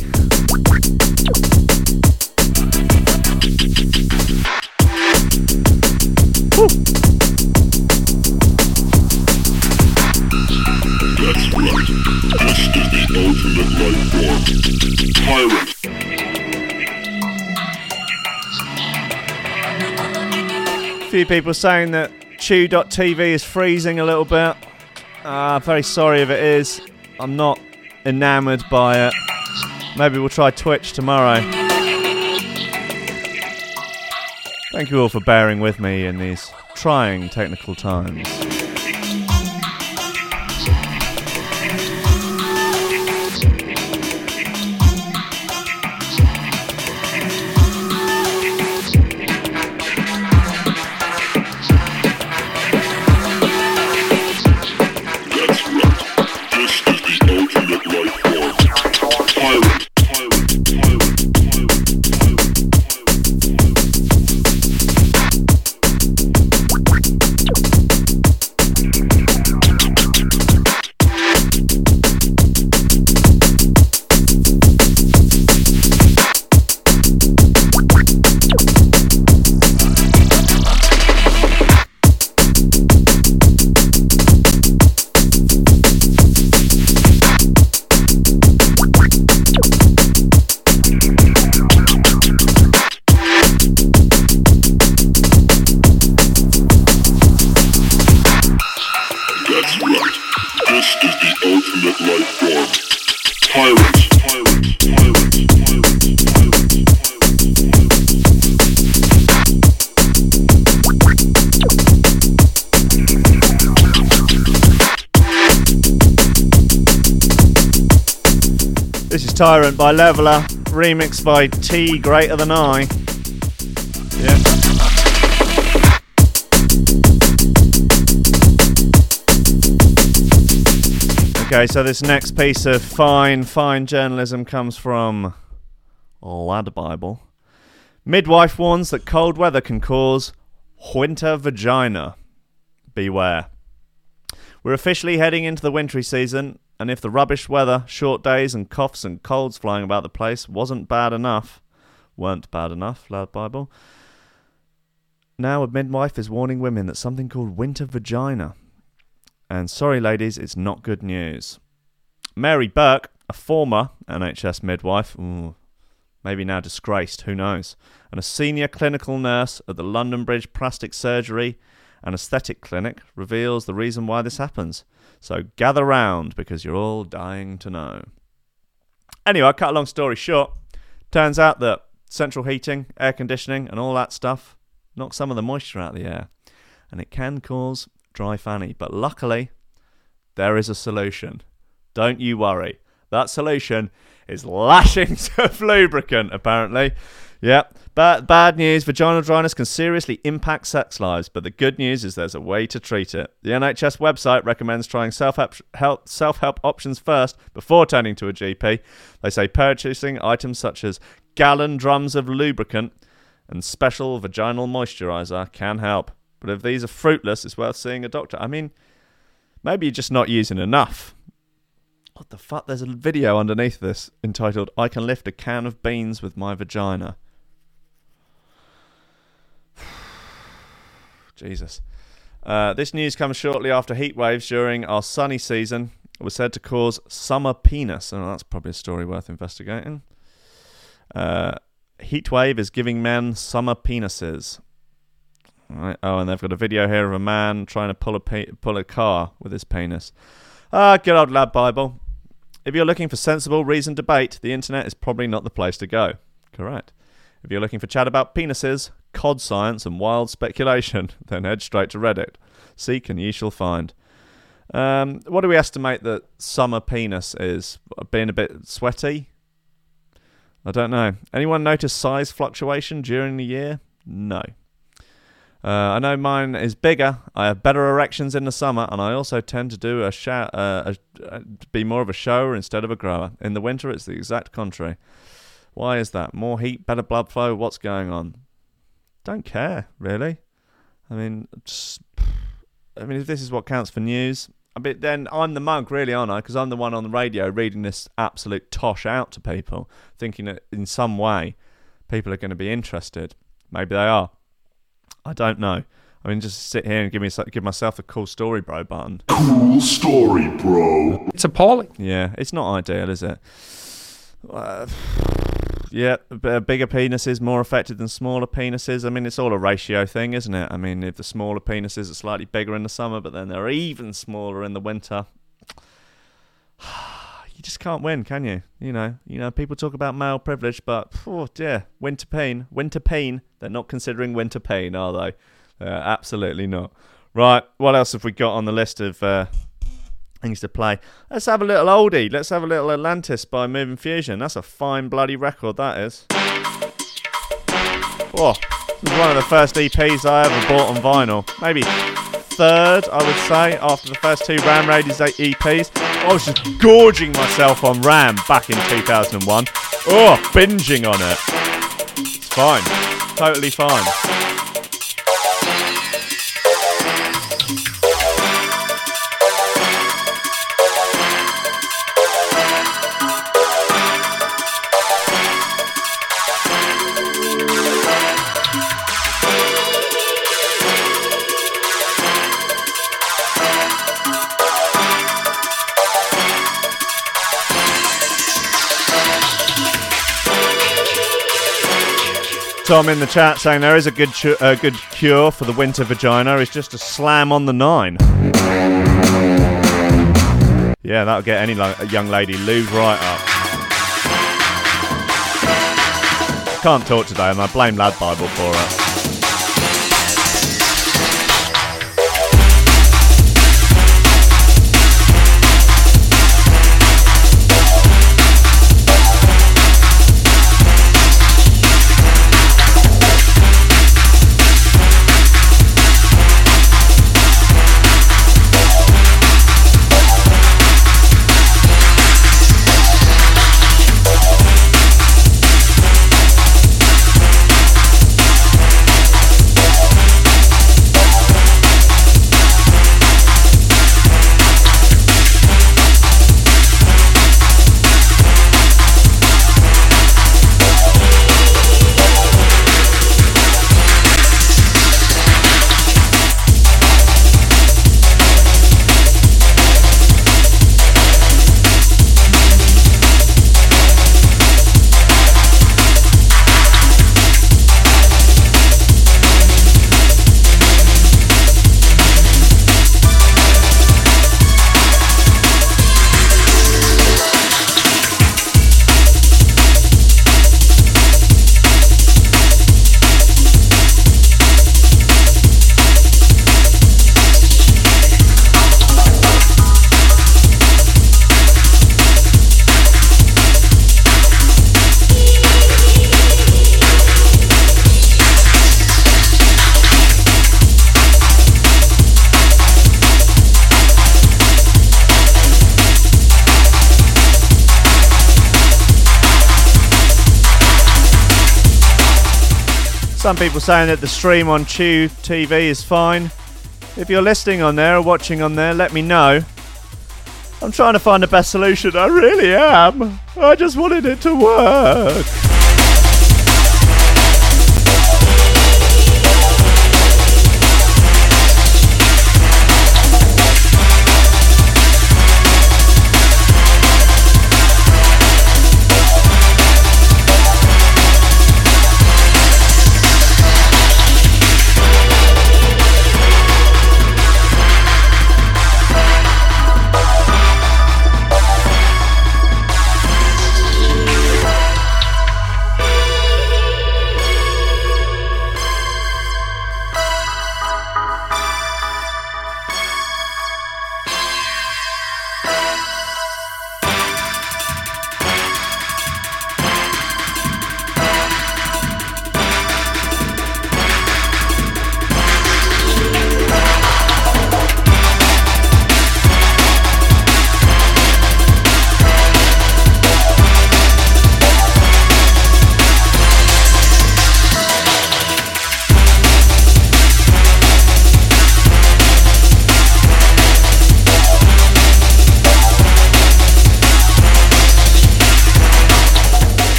Few people saying that Chew.tv is freezing a little bit. Uh, very sorry if it is. I'm not enamoured by it. Maybe we'll try Twitch tomorrow. Thank you all for bearing with me in these trying technical times. Tyrant by Levela, remixed by T Greater Than I. Yeah. Okay, so this next piece of fine, fine journalism comes from Lad Bible. Midwife warns that cold weather can cause winter vagina. Beware. We're officially heading into the wintry season, and if the rubbish weather, short days, and coughs and colds flying about the place wasn't bad enough, weren't bad enough, Loud Bible. Now a midwife is warning women that something called winter vagina. And sorry, ladies, it's not good news. Mary Burke, a former NHS midwife, ooh, maybe now disgraced, who knows, and a senior clinical nurse at the London Bridge Plastic Surgery and Aesthetic Clinic, reveals the reason why this happens. So gather round because you're all dying to know. Anyway, I cut a long story short. Turns out that central heating, air conditioning, and all that stuff knocks some of the moisture out of the air, and it can cause dry fanny. But luckily, there is a solution. Don't you worry. That solution is lashings of lubricant, apparently. Yep. But bad news vaginal dryness can seriously impact sex lives, but the good news is there's a way to treat it. The NHS website recommends trying self help self help options first before turning to a GP. They say purchasing items such as gallon drums of lubricant and special vaginal moisturizer can help. But if these are fruitless, it's worth seeing a doctor. I mean, maybe you're just not using enough. What the fuck? There's a video underneath this entitled I Can Lift a Can of Beans with My Vagina. Jesus. Uh, this news comes shortly after heat waves during our sunny season it was said to cause summer penis. And that's probably a story worth investigating. Uh, heat wave is giving men summer penises. Right. Oh, and they've got a video here of a man trying to pull a pe- pull a car with his penis. Ah, good old lad Bible. If you're looking for sensible, reasoned debate, the internet is probably not the place to go. Correct. If you're looking for chat about penises, cod science, and wild speculation, then head straight to Reddit. Seek and ye shall find. Um, what do we estimate that summer penis is? Being a bit sweaty? I don't know. Anyone notice size fluctuation during the year? No. Uh, I know mine is bigger. I have better erections in the summer, and I also tend to do a uh, a, uh, be more of a shower instead of a grower. In the winter, it's the exact contrary. Why is that? More heat, better blood flow. What's going on? Don't care really. I mean, just, I mean, if this is what counts for news, I mean, then I'm the mug, really, aren't I? Because I'm the one on the radio reading this absolute tosh out to people, thinking that in some way people are going to be interested. Maybe they are. I don't know. I mean, just sit here and give me give myself a cool story, bro button. Cool story, bro. It's appalling. Yeah, it's not ideal, is it? Uh, yeah, bigger penises more affected than smaller penises. I mean, it's all a ratio thing, isn't it? I mean, if the smaller penises are slightly bigger in the summer, but then they're even smaller in the winter, you just can't win, can you? You know, you know, people talk about male privilege, but oh dear, winter pain, winter pain. They're not considering winter pain, are they? Uh, absolutely not. Right, what else have we got on the list of uh, things to play? Let's have a little oldie. Let's have a little Atlantis by Moving Fusion. That's a fine bloody record, that is. Oh, this is one of the first EPs I ever bought on vinyl. Maybe third, I would say, after the first two Ram Raiders EPs. I was just gorging myself on Ram back in 2001. Oh, binging on it. It's fine. Totally fine. Tom in the chat saying there is a good chu- good cure for the winter vagina. is just a slam on the nine. Yeah, that'll get any lo- young lady lube right up. Can't talk today, and I blame Lad Bible for it. Some people saying that the stream on Chew TV is fine. If you're listening on there or watching on there, let me know. I'm trying to find the best solution. I really am. I just wanted it to work.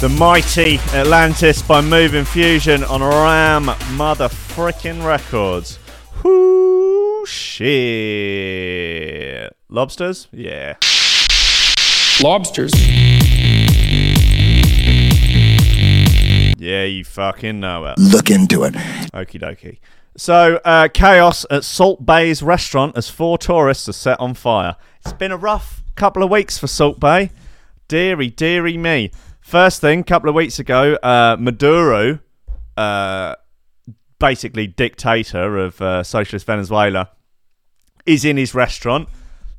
The mighty Atlantis by Moving Fusion on Ram Mother Frickin' Records. Whoo shit. Lobsters? Yeah. Lobsters. Yeah, you fucking know it. Look into it. Okie dokie. So, uh, chaos at Salt Bae's restaurant as four tourists are set on fire. It's been a rough couple of weeks for Salt Bae. Deary, deary me. First thing, a couple of weeks ago, uh, Maduro, uh, basically dictator of uh, socialist Venezuela, is in his restaurant.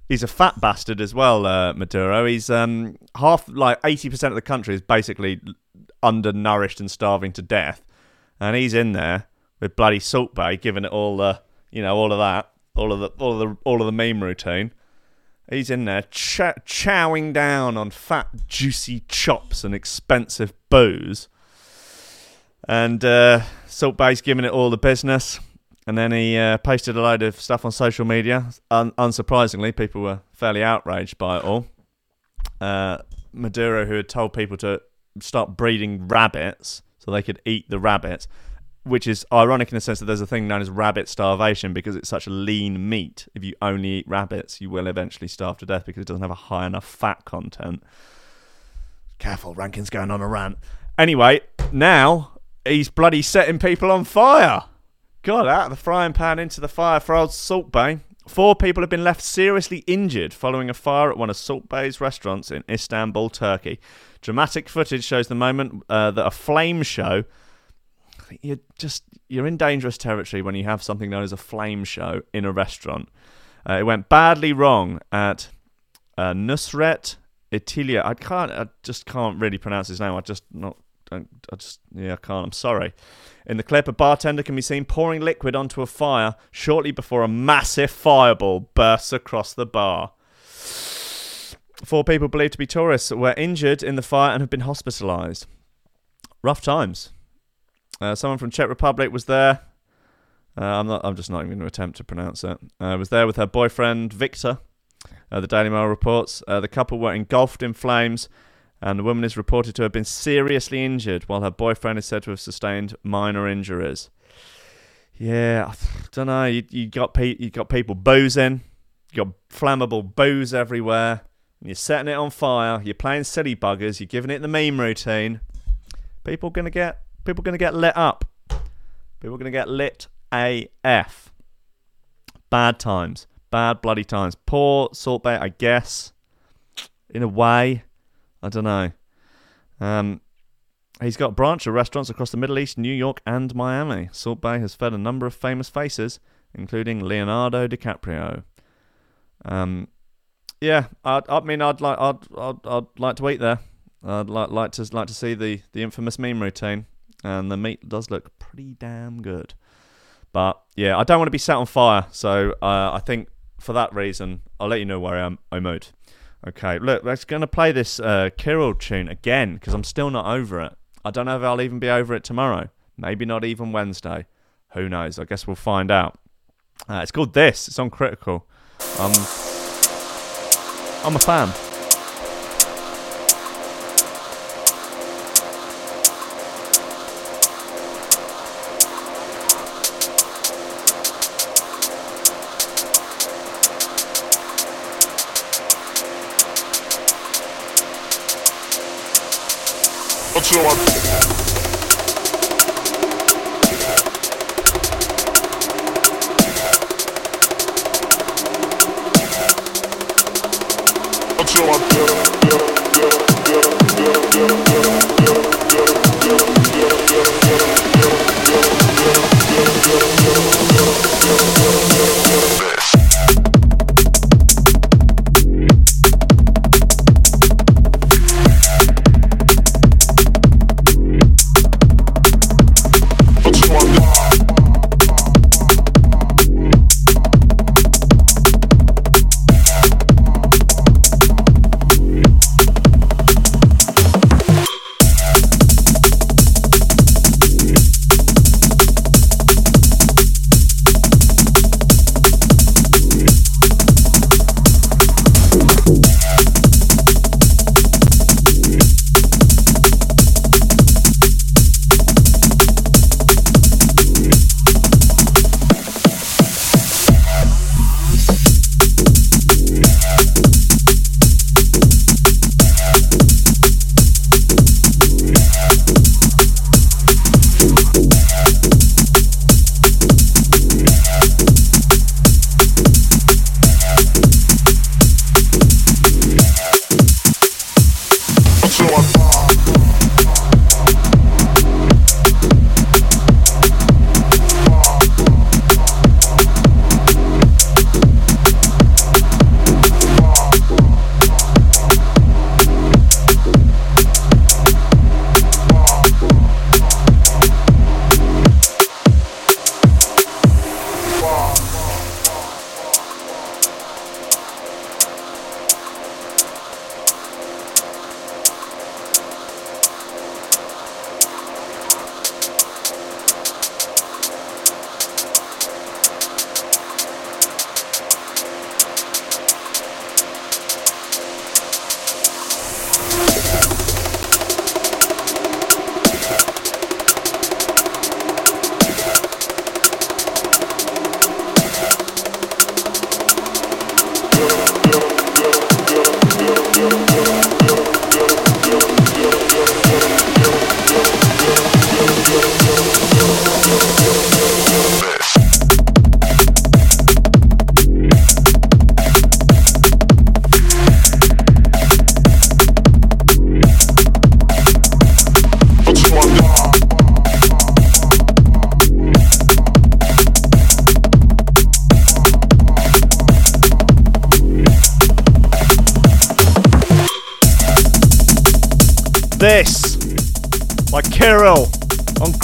He's a fat bastard as well, uh, Maduro. He's um, half, like eighty percent of the country is basically undernourished and starving to death, and he's in there with bloody Salt Bae, giving it all the, you know, all of that, all of the, all of the, all of the meme routine. He's in there chow- chowing down on fat, juicy chops and expensive booze. And uh, Salt Bae's giving it all the business. And then he uh, posted a load of stuff on social media. Un- unsurprisingly, people were fairly outraged by it all. Uh, Maduro, who had told people to start breeding rabbits so they could eat the rabbits, which is ironic in the sense that there's a thing known as rabbit starvation because it's such a lean meat. If you only eat rabbits, you will eventually starve to death because it doesn't have a high enough fat content. Careful, Rankin's going on a rant. Anyway, now he's bloody setting people on fire. God, out of the frying pan into the fire for old Salt Bae. Four people have been left seriously injured following a fire at one of Salt Bae's restaurants in Istanbul, Turkey. Dramatic footage shows the moment uh, that a flame show. You're just you're in dangerous territory when you have something known as a flame show in a restaurant. Uh, it went badly wrong at uh, Nusret Itilia. I can't. I just can't really pronounce his name. I just not. I I just yeah. I can't. I'm sorry. In the clip, a bartender can be seen pouring liquid onto a fire shortly before a massive fireball bursts across the bar. Four people believed to be tourists were injured in the fire and have been hospitalised. Rough times. Uh, someone from Czech Republic was there. Uh, I'm not. I'm just not even going to attempt to pronounce it. Uh, was there with her boyfriend Victor. Uh, the Daily Mail reports uh, the couple were engulfed in flames, and the woman is reported to have been seriously injured, while her boyfriend is said to have sustained minor injuries. Yeah, I don't know. You, you got pe- you got people boozing, you got flammable booze everywhere. and You're setting it on fire. You're playing silly buggers. You're giving it the meme routine. People gonna get people are gonna get lit up. People are gonna get lit AF. Bad times. Bad bloody times. Poor Salt Bae, I guess. In a way. I don't know. Um, he's got a branch of restaurants across the Middle East, New York, and Miami. Salt Bae has fed a number of famous faces, including Leonardo DiCaprio. Um, yeah, I'd, I mean, I'd like, I'd, I'd, I'd like to eat there. I'd like, like to, like to see the, the infamous meme routine, and the meat does look pretty damn good. But yeah, I don't want to be set on fire, so uh, I think for that reason, I'll let you know where I am. I'm. Okay, look, let's to play this uh, Kirill tune again because I'm still not over it. I don't know if I'll even be over it tomorrow. Maybe not even Wednesday. Who knows? I guess we'll find out. Uh, it's called This. It's on Critical. Um, I'm a fan. Until I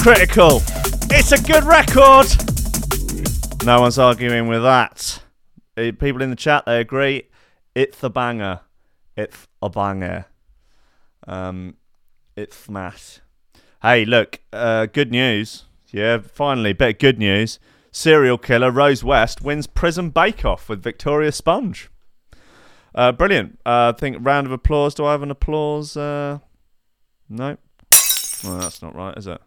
Critical. It's a good record. No one's arguing with that. Eh, People in the chat, they agree. It's a banger. It's a banger. Um, it's smash. Hey, look, uh, good news. Yeah, finally, bit of good news. Serial killer Rose West wins prison bake-off with Victoria Sponge. Uh, brilliant. Uh, I think round of applause. Do I have an applause? Uh, no. Well, that's not right, is it?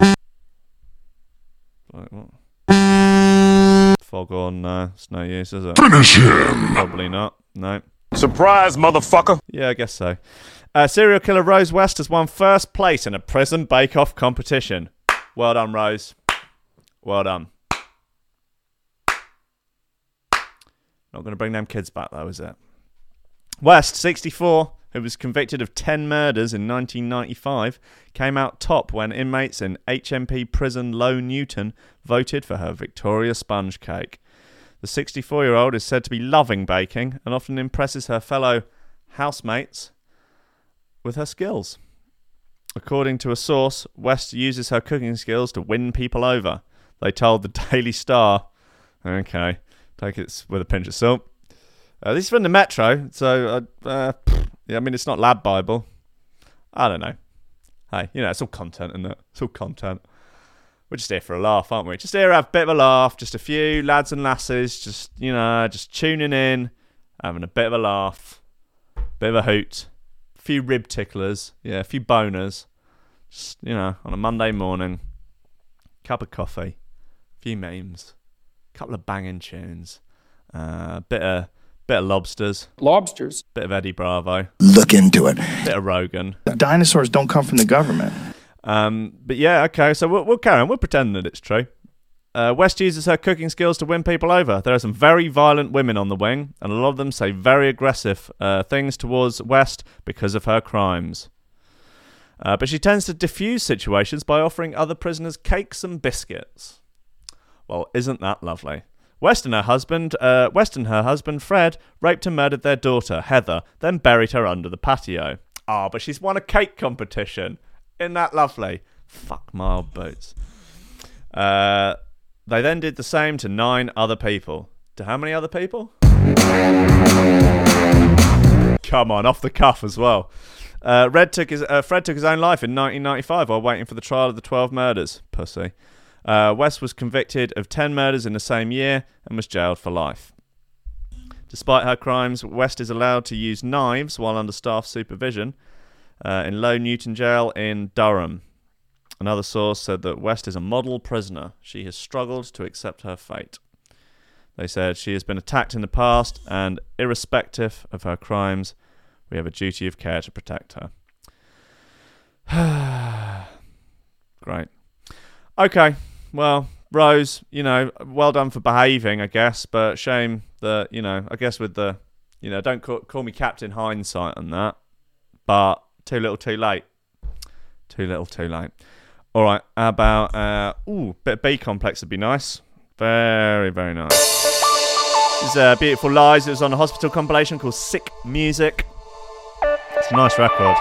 Like what? Fog on. No, it's no use, is it? Finish him! Probably not. No. Surprise, motherfucker! Yeah, I guess so. Uh, serial killer Rose West has won first place in a prison bake-off competition. Well done, Rose. Well done. Not going to bring them kids back, though, is it? West, 64, who was convicted of 10 murders in 1995, came out top when inmates in HMP prison Low Newton voted for her Victoria sponge cake. The 64 year old is said to be loving baking and often impresses her fellow housemates with her skills. According to a source, West uses her cooking skills to win people over. They told the Daily Star. Okay, take it with a pinch of salt. Uh, this is from the Metro, so uh, uh, yeah, I mean it's not Lad Bible. I don't know. Hey, you know it's all content, isn't it? It's all content. We're just here for a laugh, aren't we? Just here to have a bit of a laugh. Just a few lads and lasses, just you know, just tuning in, having a bit of a laugh, bit of a hoot, a few rib ticklers, yeah, a few boners. Just you know, on a Monday morning, cup of coffee, a few memes, a couple of banging tunes, uh, bit of bit of lobsters, Lobsters. bit of Eddie Bravo, Look into it. bit of Rogan. Dinosaurs don't come from the government. Um, but yeah, okay, so we'll, we'll carry on. We'll pretend that it's true. Uh, West uses her cooking skills to win people over. There are some very violent women on the wing, and a lot of them say very aggressive uh, things towards West because of her crimes. Uh, but she tends to diffuse situations by offering other prisoners cakes and biscuits. Well, isn't that lovely? West and her husband, uh, West and her husband Fred, raped and murdered their daughter Heather, then buried her under the patio. Ah, but she's won a cake competition. Isn't that lovely? Fuck my old boots. Uh, they then did the same to nine other people. To how many other people? Come on, off the cuff as well. Uh, Red took his, uh, Fred took his own life in 1995 while waiting for the trial of the 12 murders. Pussy. Uh, West was convicted of 10 murders in the same year and was jailed for life. Despite her crimes, West is allowed to use knives while under staff supervision uh, in Low Newton Jail in Durham. Another source said that West is a model prisoner. She has struggled to accept her fate. They said she has been attacked in the past, and irrespective of her crimes, we have a duty of care to protect her. Great. Okay, well, Rose, you know, well done for behaving, I guess, but shame that, you know, I guess with the, you know, don't call, call me Captain Hindsight on that, but too little too late. Too little too late. All right, how about, uh, ooh, bit of B complex would be nice. Very, very nice. This is uh, Beautiful Lies. It was on a hospital compilation called Sick Music. It's a nice record.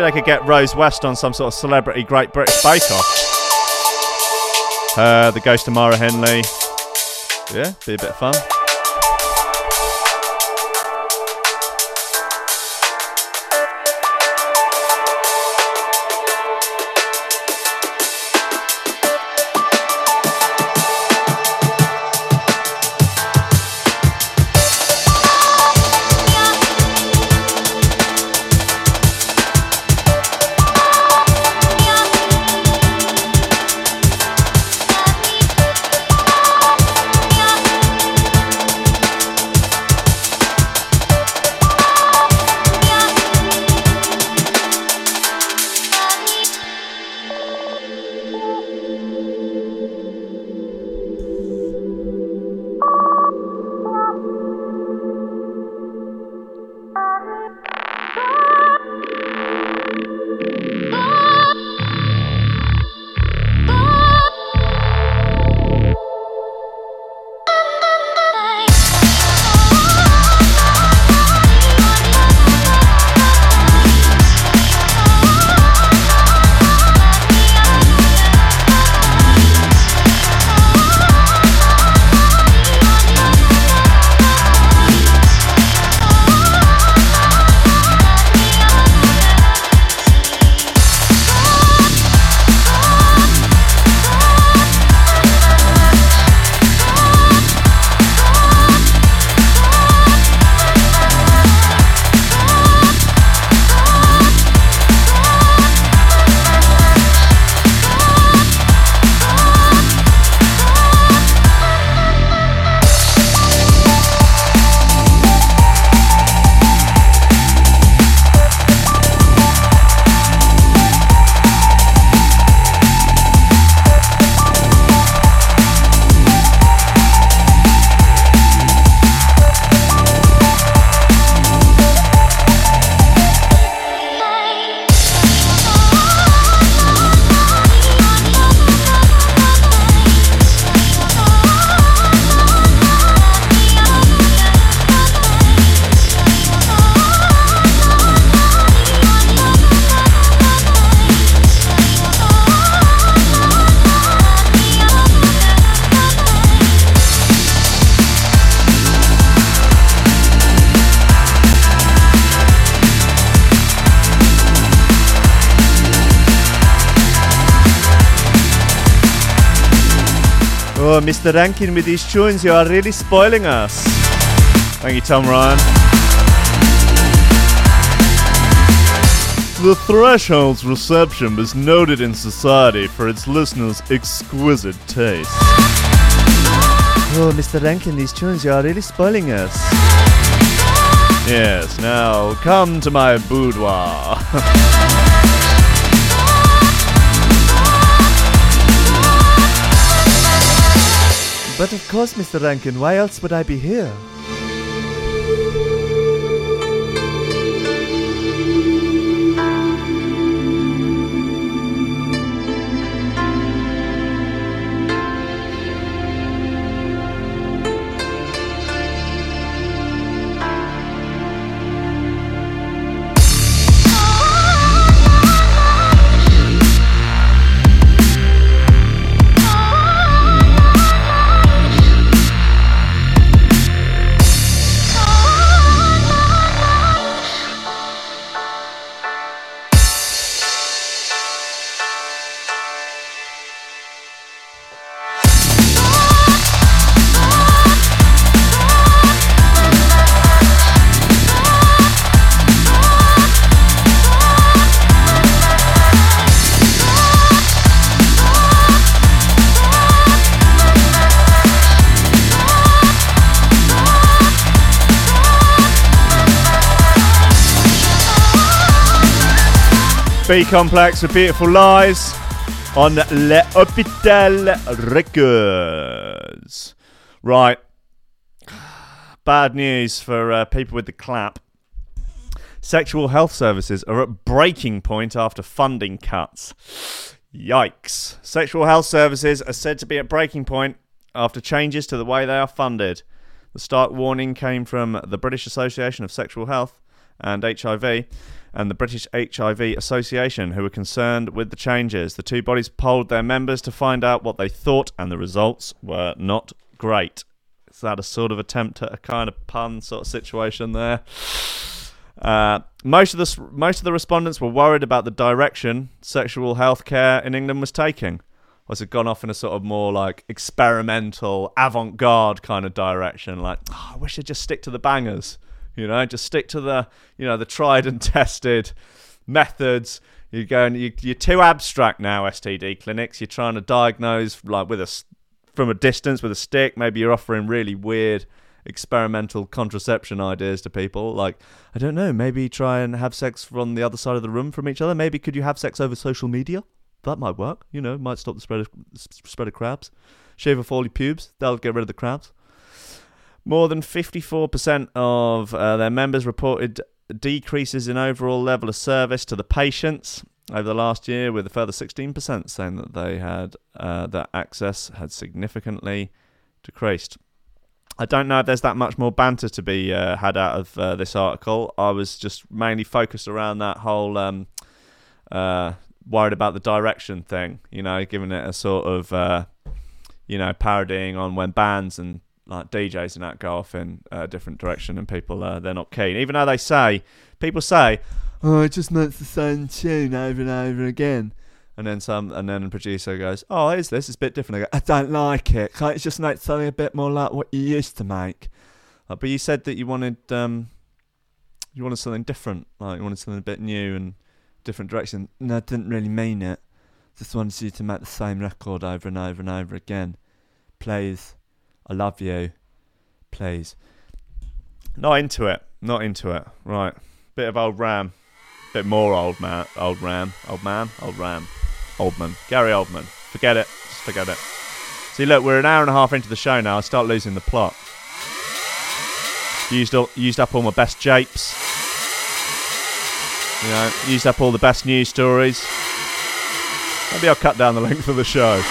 Maybe they could get Rose West on some sort of celebrity Great British Bake Off. Her, the Ghost of Myra Hindley. Yeah, be a bit of fun. Mr. Rankin, with these tunes, you are really spoiling us. Thank you, Tom Ryan. The Threshold's reception was noted in society for its listeners' exquisite taste. Oh, Mr. Rankin, these tunes, you are really spoiling us. Yes, now come to my boudoir. but of course, Mr. Rankin, why else would I be here? B Complex with Beautiful Lies on Le Hopital Records. Right. Bad news for uh, people with the clap. Sexual health services are at breaking point after funding cuts. Yikes. Sexual health services are said to be at breaking point after changes to the way they are funded. The stark warning came from the British Association of Sexual Health and HIV and the British HIV Association, who were concerned with the changes. The two bodies polled their members to find out what they thought, and the results were not great. Is that a sort of attempt at a kind of pun sort of situation there? Uh, most of the most of the respondents were worried about the direction sexual health care in England was taking. Was it gone off in a sort of more like experimental, avant-garde kind of direction? Like, "Oh, I wish they'd just stick to the bangers, you know, just stick to the, you know, the tried and tested methods. You're going, you, you're too abstract now, STD clinics. You're trying to diagnose like with a from a distance with a stick. Maybe you're offering really weird experimental contraception ideas to people. Like, I don't know, maybe try and have sex from the other side of the room from each other. Maybe could you have sex over social media? That might work. You know, might stop the spread of spread of crabs. Shave off all your pubes. That'll get rid of the crabs. More than 54% of uh, their members reported decreases in overall level of service to the patients over the last year, with a further 16% saying that they had uh, that access had significantly decreased. I don't know if there's that much more banter to be uh, had out of uh, this article. I was just mainly focused around that whole um, uh, worried about the direction thing, you know, giving it a sort of, uh, you know, parodying on when bands and like DJs and that go off in a different direction and people uh, they're not keen. Even though they say, people say, oh, it just makes the same tune over and over again. And then some, and then the producer goes, "Oh, is this? It's a bit different." I go, "I don't like it. Can't it just make something a bit more like what you used to make?" Uh, but you said that you wanted, um, you wanted something different, like you wanted something a bit new and different direction. No, I didn't really mean it. Just wanted you to make the same record over and over and over again. Please, I love you. Please. Not into it. Not into it. Right. Bit of old Ram. Bit more old man. Old Ram. Old man. Old Ram. Oldman. Gary Oldman. Forget it. Just forget it. See, look, we're an hour and a half into the show now. I start losing the plot. Used up, used up all my best japes. You know, used up all the best news stories. Maybe I'll cut down the length of the show.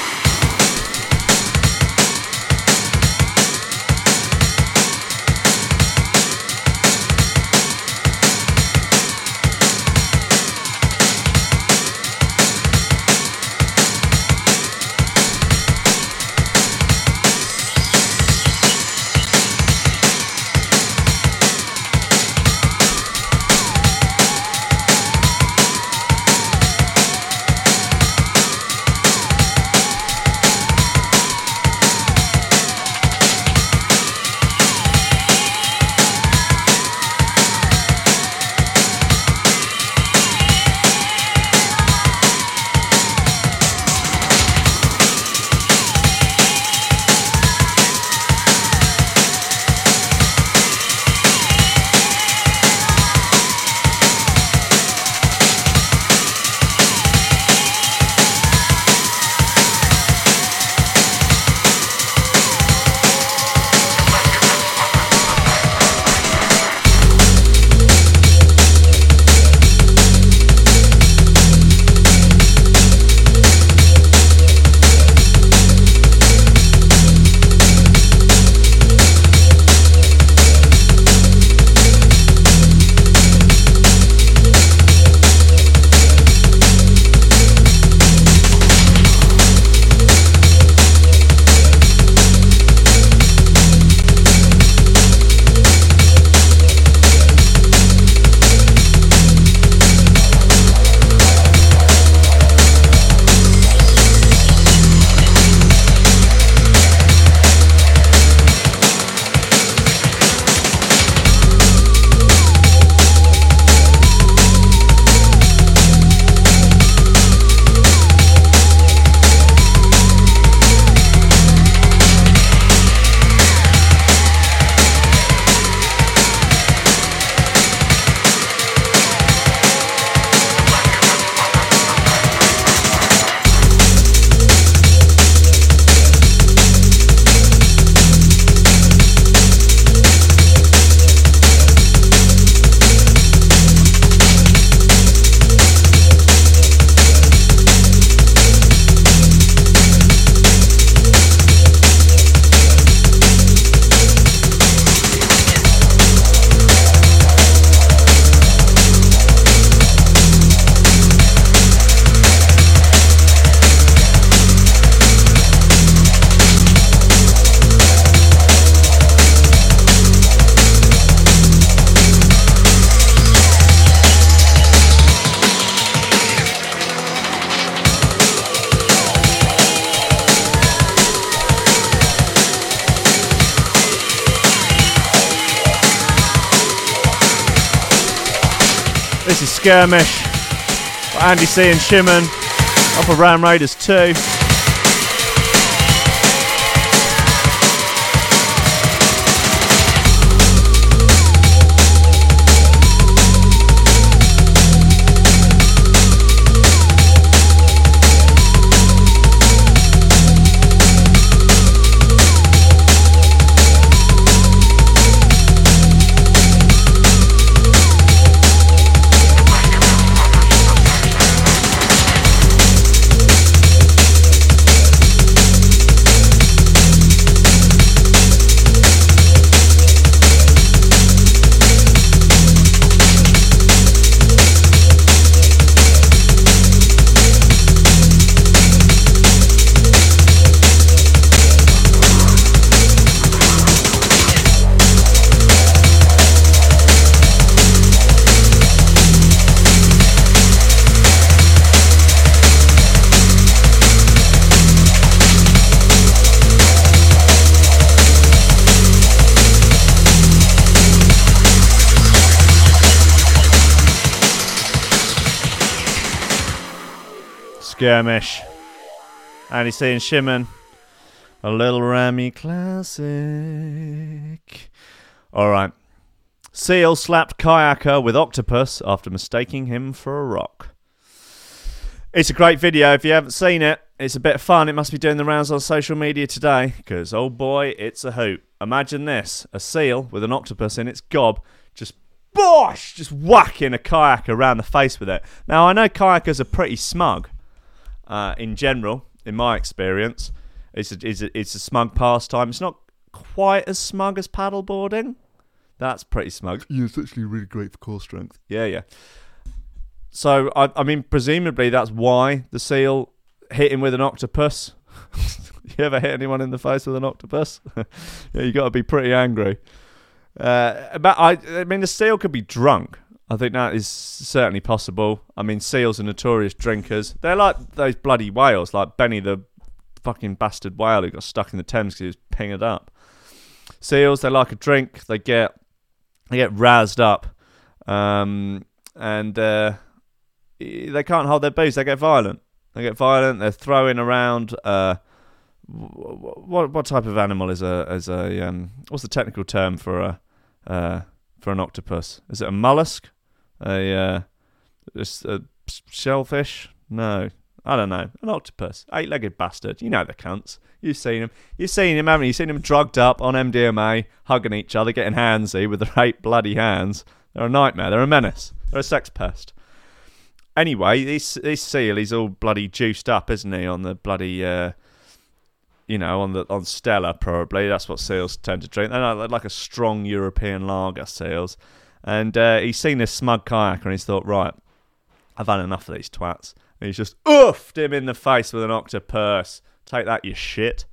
Skirmish Andy C and Shimon off of Ram Raiders 2. Skirmish. Andy C and Shimon. A little Rami classic. Alright. Seal slapped kayaker with octopus after mistaking him for a rock. It's a great video. If you haven't seen it, it's a bit of fun. It must be doing the rounds on social media today because, oh boy, it's a hoop. Imagine this a seal with an octopus in its gob just bosh, just whacking a kayaker around the face with it. Now, I know kayakers are pretty smug uh, in general, in my experience. It's a, it's, a, it's a smug pastime. It's not quite as smug as paddleboarding. That's pretty smug. Yeah, it's actually really great for core strength. Yeah, yeah. So, I, I mean, presumably that's why the seal hit him with an octopus. you ever hit anyone in the face with an octopus? yeah, you got to be pretty angry. Uh, but I, I mean, the seal could be drunk. I think that is certainly possible. I mean, seals are notorious drinkers. They're like those bloody whales, like Benny the fucking bastard whale who got stuck in the Thames because he was pinged up. Seals, they like a drink. They get they get razzed up, um, and uh, they can't hold their booze. They get violent. They get violent. They're throwing around. Uh, what what type of animal is a is a um, what's the technical term for a uh, for an octopus? Is it a mollusk? A uh, a shellfish? No, I don't know. An octopus, eight-legged bastard. You know the cunts. You've seen him. You've seen him, haven't you? You've seen him drugged up on MDMA, hugging each other, getting handsy with their eight bloody hands. They're a nightmare. They're a menace. They're a sex pest. Anyway, this this seal, he's all bloody juiced up, isn't he? On the bloody, uh, you know, on the on Stella probably. That's what seals tend to drink. They're like a strong European lager, seals. And uh, he's seen this smug kayaker, and he's thought, right, I've had enough of these twats. And he's just oofed him in the face with an octopus. Take that, you shit.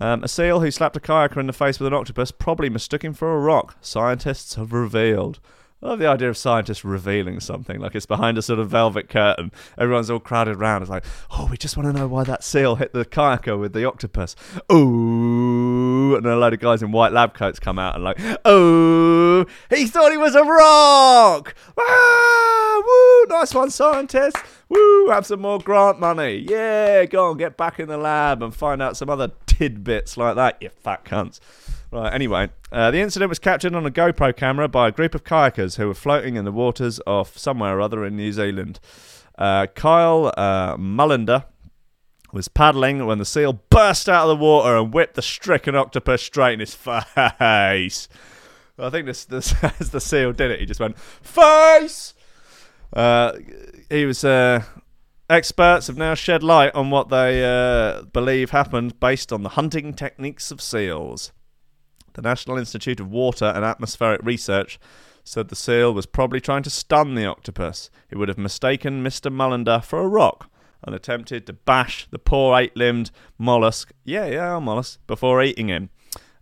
Um, a seal who slapped a kayaker in the face with an octopus probably mistook him for a rock. Scientists have revealed. I love the idea of scientists revealing something like it's behind a sort of velvet curtain. Everyone's all crowded around. It's like, oh, we just want to know why that seal hit the kayaker with the octopus. Ooh, and then a load of guys in white lab coats come out and like, oh, he thought he was a rock. Ah, woo, nice one, scientists. Woo, have some more grant money. Yeah, go on, get back in the lab and find out some other tidbits like that, you fat cunts. Right, anyway, uh, the incident was captured on a GoPro camera by a group of kayakers who were floating in the waters off somewhere or other in New Zealand. Uh, Kyle uh, Mulinder was paddling when the seal burst out of the water and whipped the stricken octopus straight in his face. I think this, this as the seal did it, he just went face. Uh, he was. Uh, experts have now shed light on what they uh, believe happened based on the hunting techniques of seals. The National Institute of Water and Atmospheric Research said the seal was probably trying to stun the octopus. It would have mistaken Mr. Mulinder for a rock and attempted to bash the poor eight limbed mollusk, yeah, yeah, mollusk, before eating him.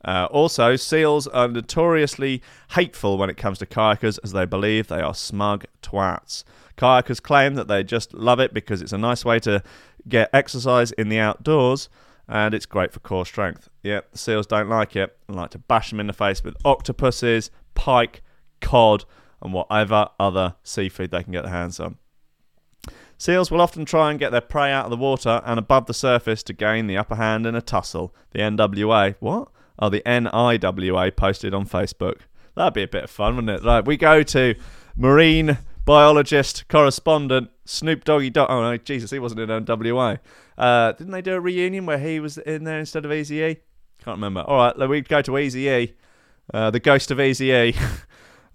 Uh, also, seals are notoriously hateful when it comes to kayakers as they believe they are smug twats. Kayakers claim that they just love it because it's a nice way to get exercise in the outdoors and it's great for core strength. Yep, the seals don't like it and like to bash them in the face with octopuses, pike, cod, and whatever other seafood they can get their hands on. Seals will often try and get their prey out of the water and above the surface to gain the upper hand in a tussle. The NWA, what? Oh, the NIWA posted on Facebook. That'd be a bit of fun, wouldn't it? Like, we go to marine biologist correspondent Snoop Doggy Dogg. Oh, no, Jesus, he wasn't in NWA. Uh, didn't they do a reunion where he was in there instead of Easy E? Can't remember. All right, we go to Easy E, uh, the ghost of Easy E.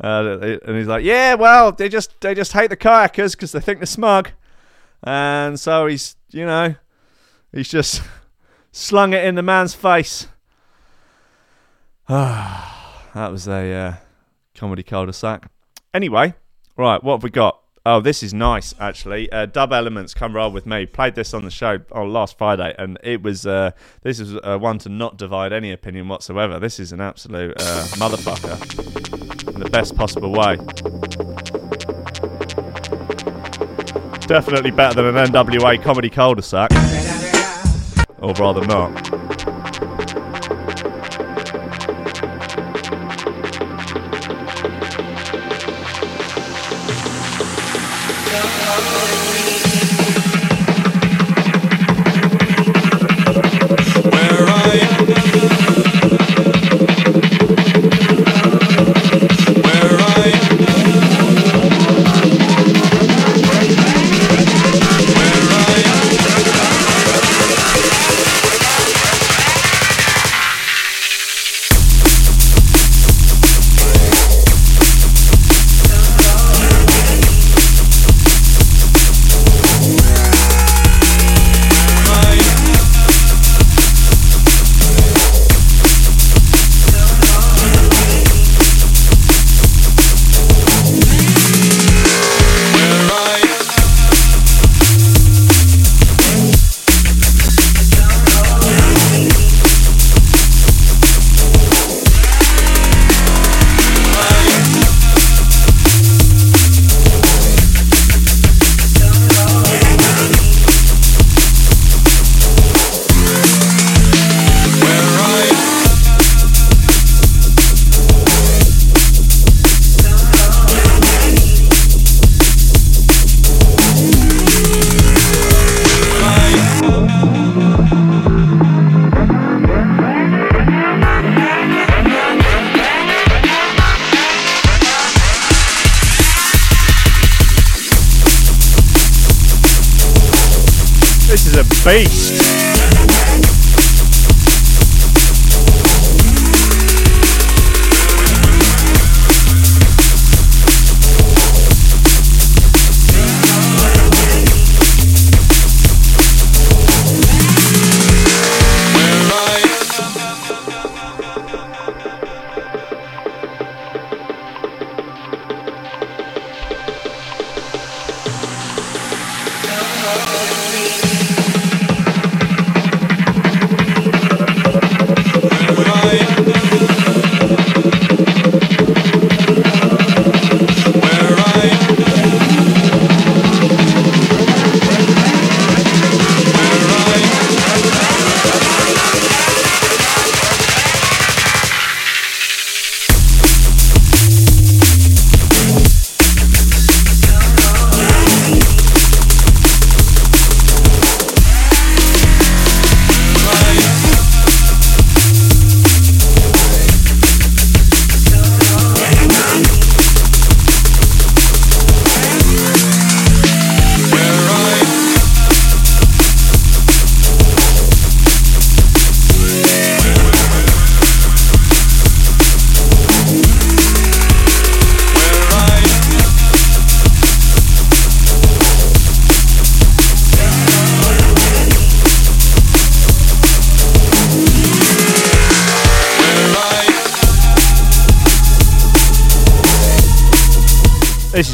Uh, and he's like, "Yeah, well, they just they just hate the kayakers because they think they're smug." And so he's, you know, he's just slung it in the man's face. that was a uh, comedy cul-de-sac. Anyway, right, what have we got? Oh, this is nice, actually. Uh, Dub Elements, come roll with me. Played this on the show on last Friday, and it was uh, this is uh, one to not divide any opinion whatsoever. This is an absolute uh, motherfucker in the best possible way. Definitely better than an NWA comedy cul-de-sac, or rather not.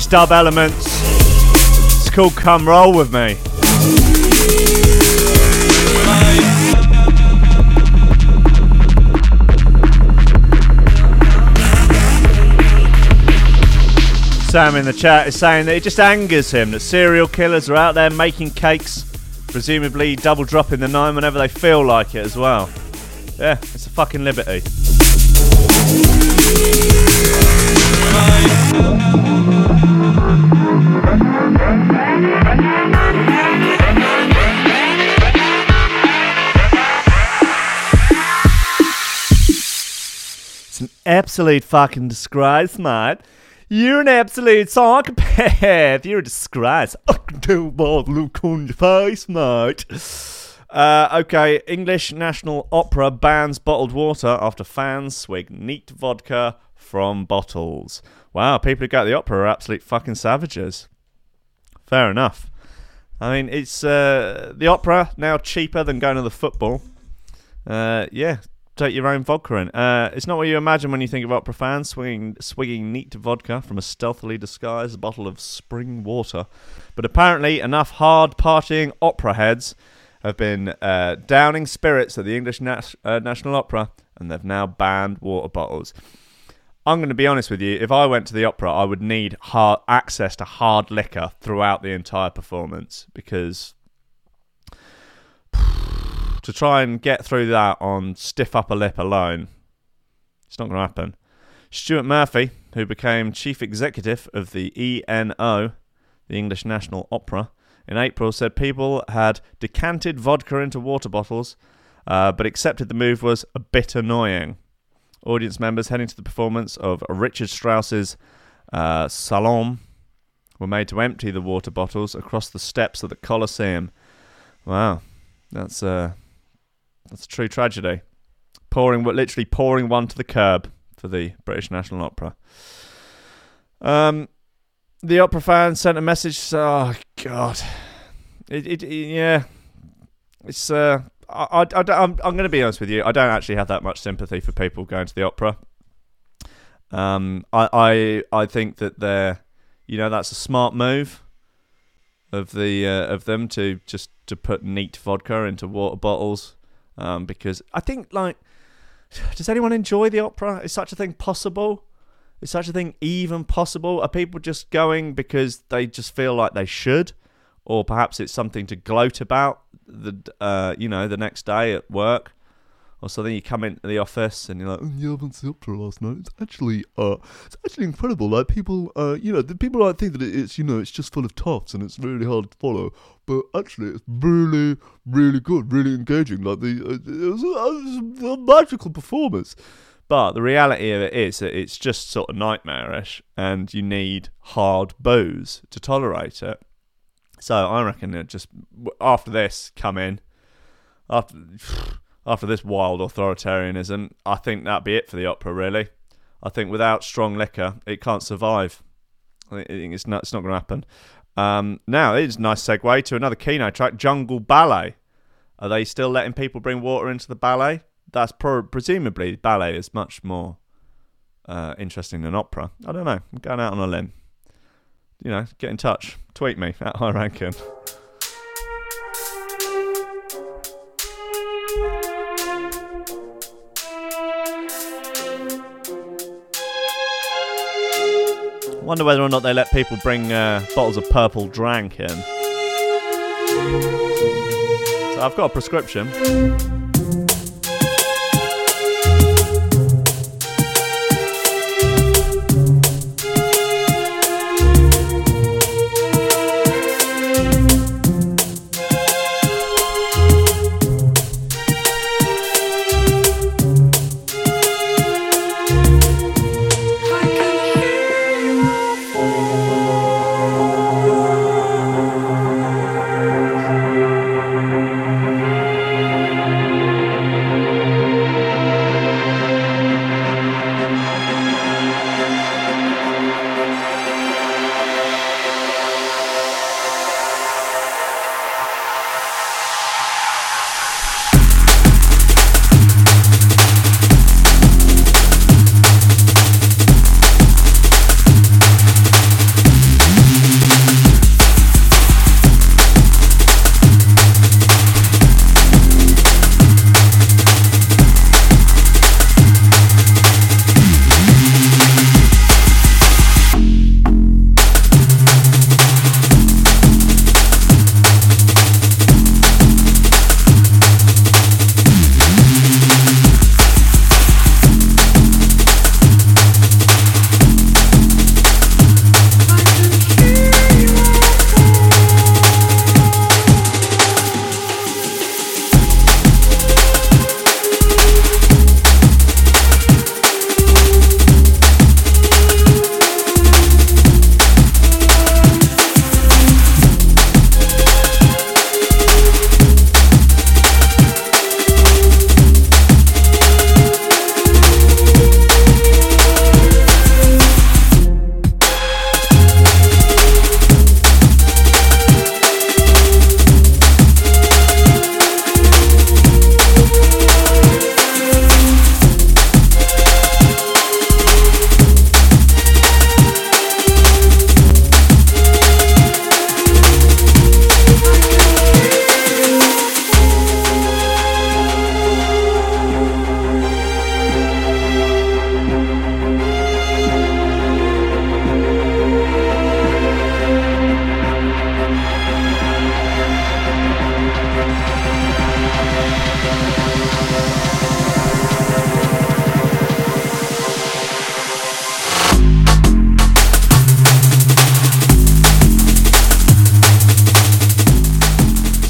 Dub Elements. It's called Come Roll With Me. Sam in the chat is saying that it just angers him that serial killers are out there making cakes, presumably double dropping the nine whenever they feel like it as well. Yeah, it's a fucking liberty. Absolute fucking disgrace, mate. You're an absolute psychopath. You're a disgrace. I can tell by the look on your face, mate. Uh, okay, English National Opera bans bottled water after fans swig neat vodka from bottles. Wow, people who go to the opera are absolute fucking savages. Fair enough. I mean, it's uh, the opera now cheaper than going to the football. Uh, yeah, take your own vodka in. Uh, it's not what you imagine when you think of opera fans swinging, swigging neat vodka from a stealthily disguised bottle of spring water. But apparently, enough hard partying opera heads have been uh, downing spirits at the English uh, National Opera, and they've now banned water bottles. I'm going to be honest with you. If I went to the opera, I would need hard access to hard liquor throughout the entire performance because to try and get through that on stiff upper lip alone, it's not going to happen. Stuart Murphy, who became chief executive of the ENO, the English National Opera, in April, said people had decanted vodka into water bottles, uh, but accepted the move was a bit annoying. Audience members heading to the performance of Richard Strauss's uh, Salome were made to empty the water bottles across the steps of the Coliseum. Wow, that's uh, that's a true tragedy. Pouring, literally pouring one to the curb for the British National Opera. Um, the opera fans sent a message. Oh God, it, it, it- yeah, it's uh, I, I, I I'm going to be honest with you. I don't actually have that much sympathy for people going to the opera. Um, I, I, I think that they're, you know, that's a smart move of the uh, of them to just to put neat vodka into water bottles, um, because I think like, does anyone enjoy the opera? Is such a thing possible? Is such a thing even possible? Are people just going because they just feel like they should, or perhaps it's something to gloat about the uh, you know the next day at work, or then You come into the office and you're like, oh, yeah, I went to the last night. It's actually uh, it's actually incredible. Like people, uh, you know, the people might think that it's you know it's just full of toffs and it's really hard to follow, but actually it's really really good, really engaging. Like the uh, it, was, it was a magical performance. But the reality of it is that it's just sort of nightmarish, and you need hard booze to tolerate it. So I reckon it just after this come in after after this wild authoritarianism, I think that'd be it for the opera. Really, I think without strong liquor, it can't survive. I think it's not it's not going to happen. Um, now it's a nice segue to another Keeno track, Jungle Ballet. Are they still letting people bring water into the ballet? That's pro- presumably ballet is much more uh, interesting than opera. I don't know. I'm going out on a limb. You know, get in touch. Tweet me at High Rankin. Wonder whether or not they let people bring uh, bottles of purple drank in. So I've got a prescription.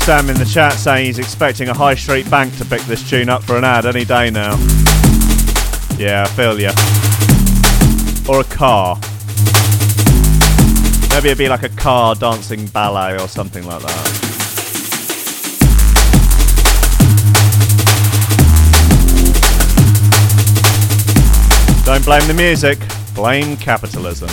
Sam in the chat saying he's expecting a high street bank to pick this tune up for an ad any day now. Yeah, I feel ya. Or a car. Maybe it'd be like a car dancing ballet or something like that. Don't blame the music, blame capitalism.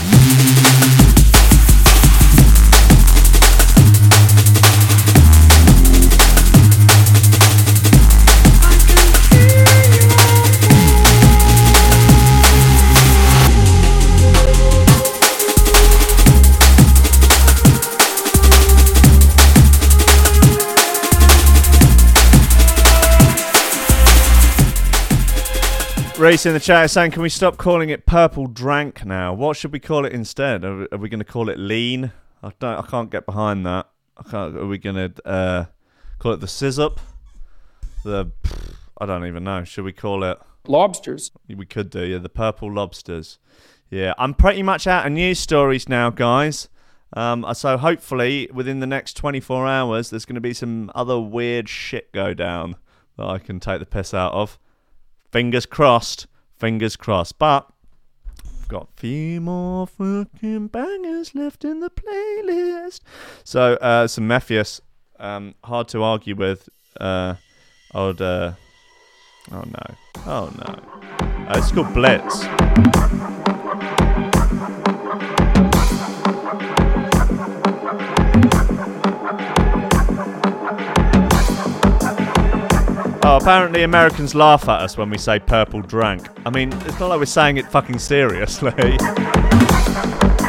Reese in the chat is saying, can we stop calling it purple drank now? What should we call it instead? Are, are we going to call it lean? I don't. I can't get behind that. I can't. Are we going to uh, call it the sizzurp? The I don't even know. Should we call it? Lobsters. We could do. Yeah, the purple lobsters. Yeah, I'm pretty much out of news stories now, guys. Um, so hopefully within the next 24 hours, there's going to be some other weird shit go down that I can take the piss out of. Fingers crossed. Fingers crossed. But I've got a few more fucking bangers left in the playlist. So uh, some Mefjus, um, hard to argue with. Uh, I would. Uh, oh no. Oh no. Uh, it's called Blitz. Oh, apparently Americans laugh at us when we say purple drank. I mean, it's not like we're saying it fucking seriously.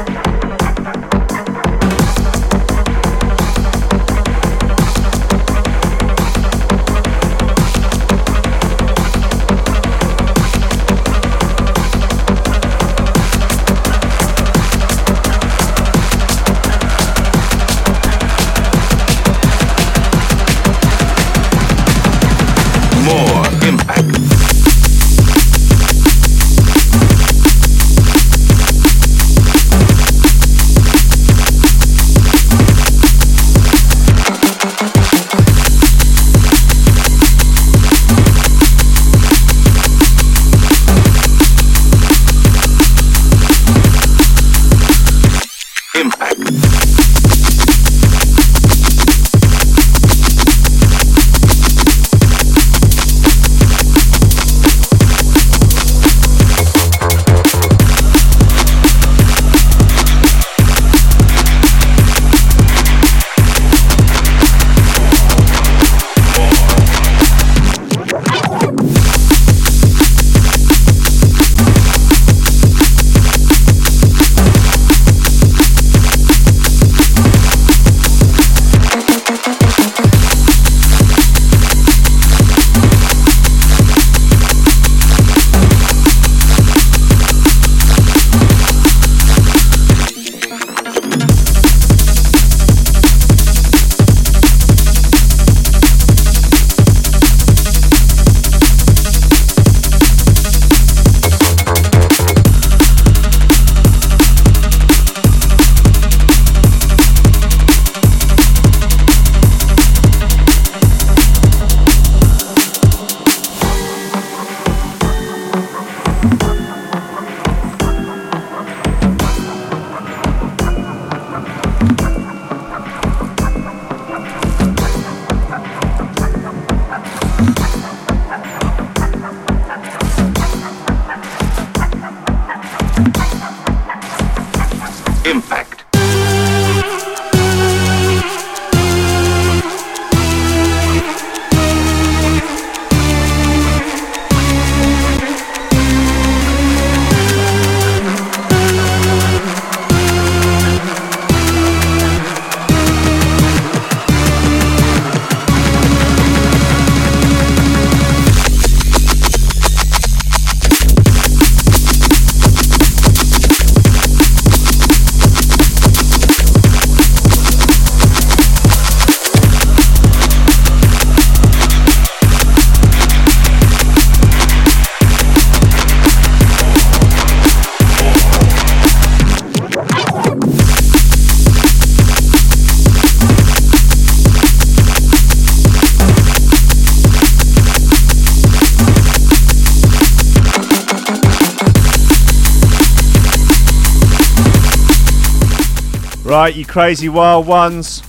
crazy wild ones.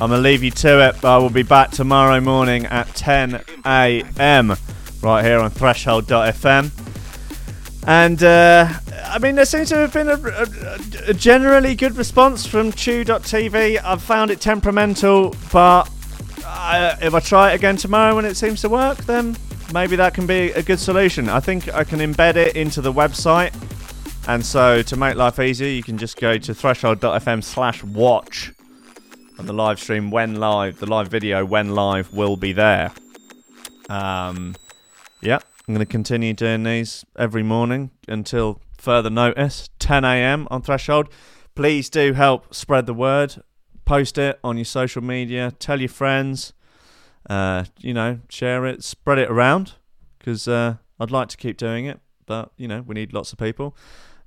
I'm gonna leave you to it, but I will be back tomorrow morning at 10 a.m. right here on Threshold.fm. And uh, I mean, there seems to have been a, a, a generally good response from Chew.tv. I've found it temperamental, but uh, if I try it again tomorrow and it seems to work, then maybe that can be a good solution. I think I can embed it into the website. And so to make life easier, you can just go to threshold.fm slash watch. And the live stream when live, the live video when live will be there. Um, yeah, I'm going to continue doing these every morning until further notice. 10 a.m. on Threshold. Please do help spread the word. Post it on your social media. Tell your friends. Uh, you know, share it, spread it around. Because uh, I'd like to keep doing it, but you know, we need lots of people.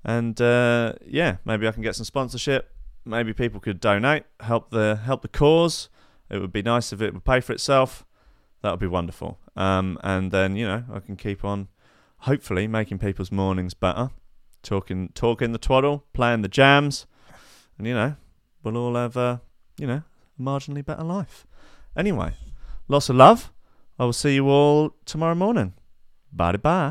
And uh, yeah, maybe I can get some sponsorship. Maybe people could donate, help the help the cause. It would be nice if it would pay for itself. That would be wonderful. Um, and then you know I can keep on, hopefully making people's mornings better, talking talking the twaddle, playing the jams, and you know we'll all have a you know marginally better life. Anyway, lots of love. I will see you all tomorrow morning. Bye bye.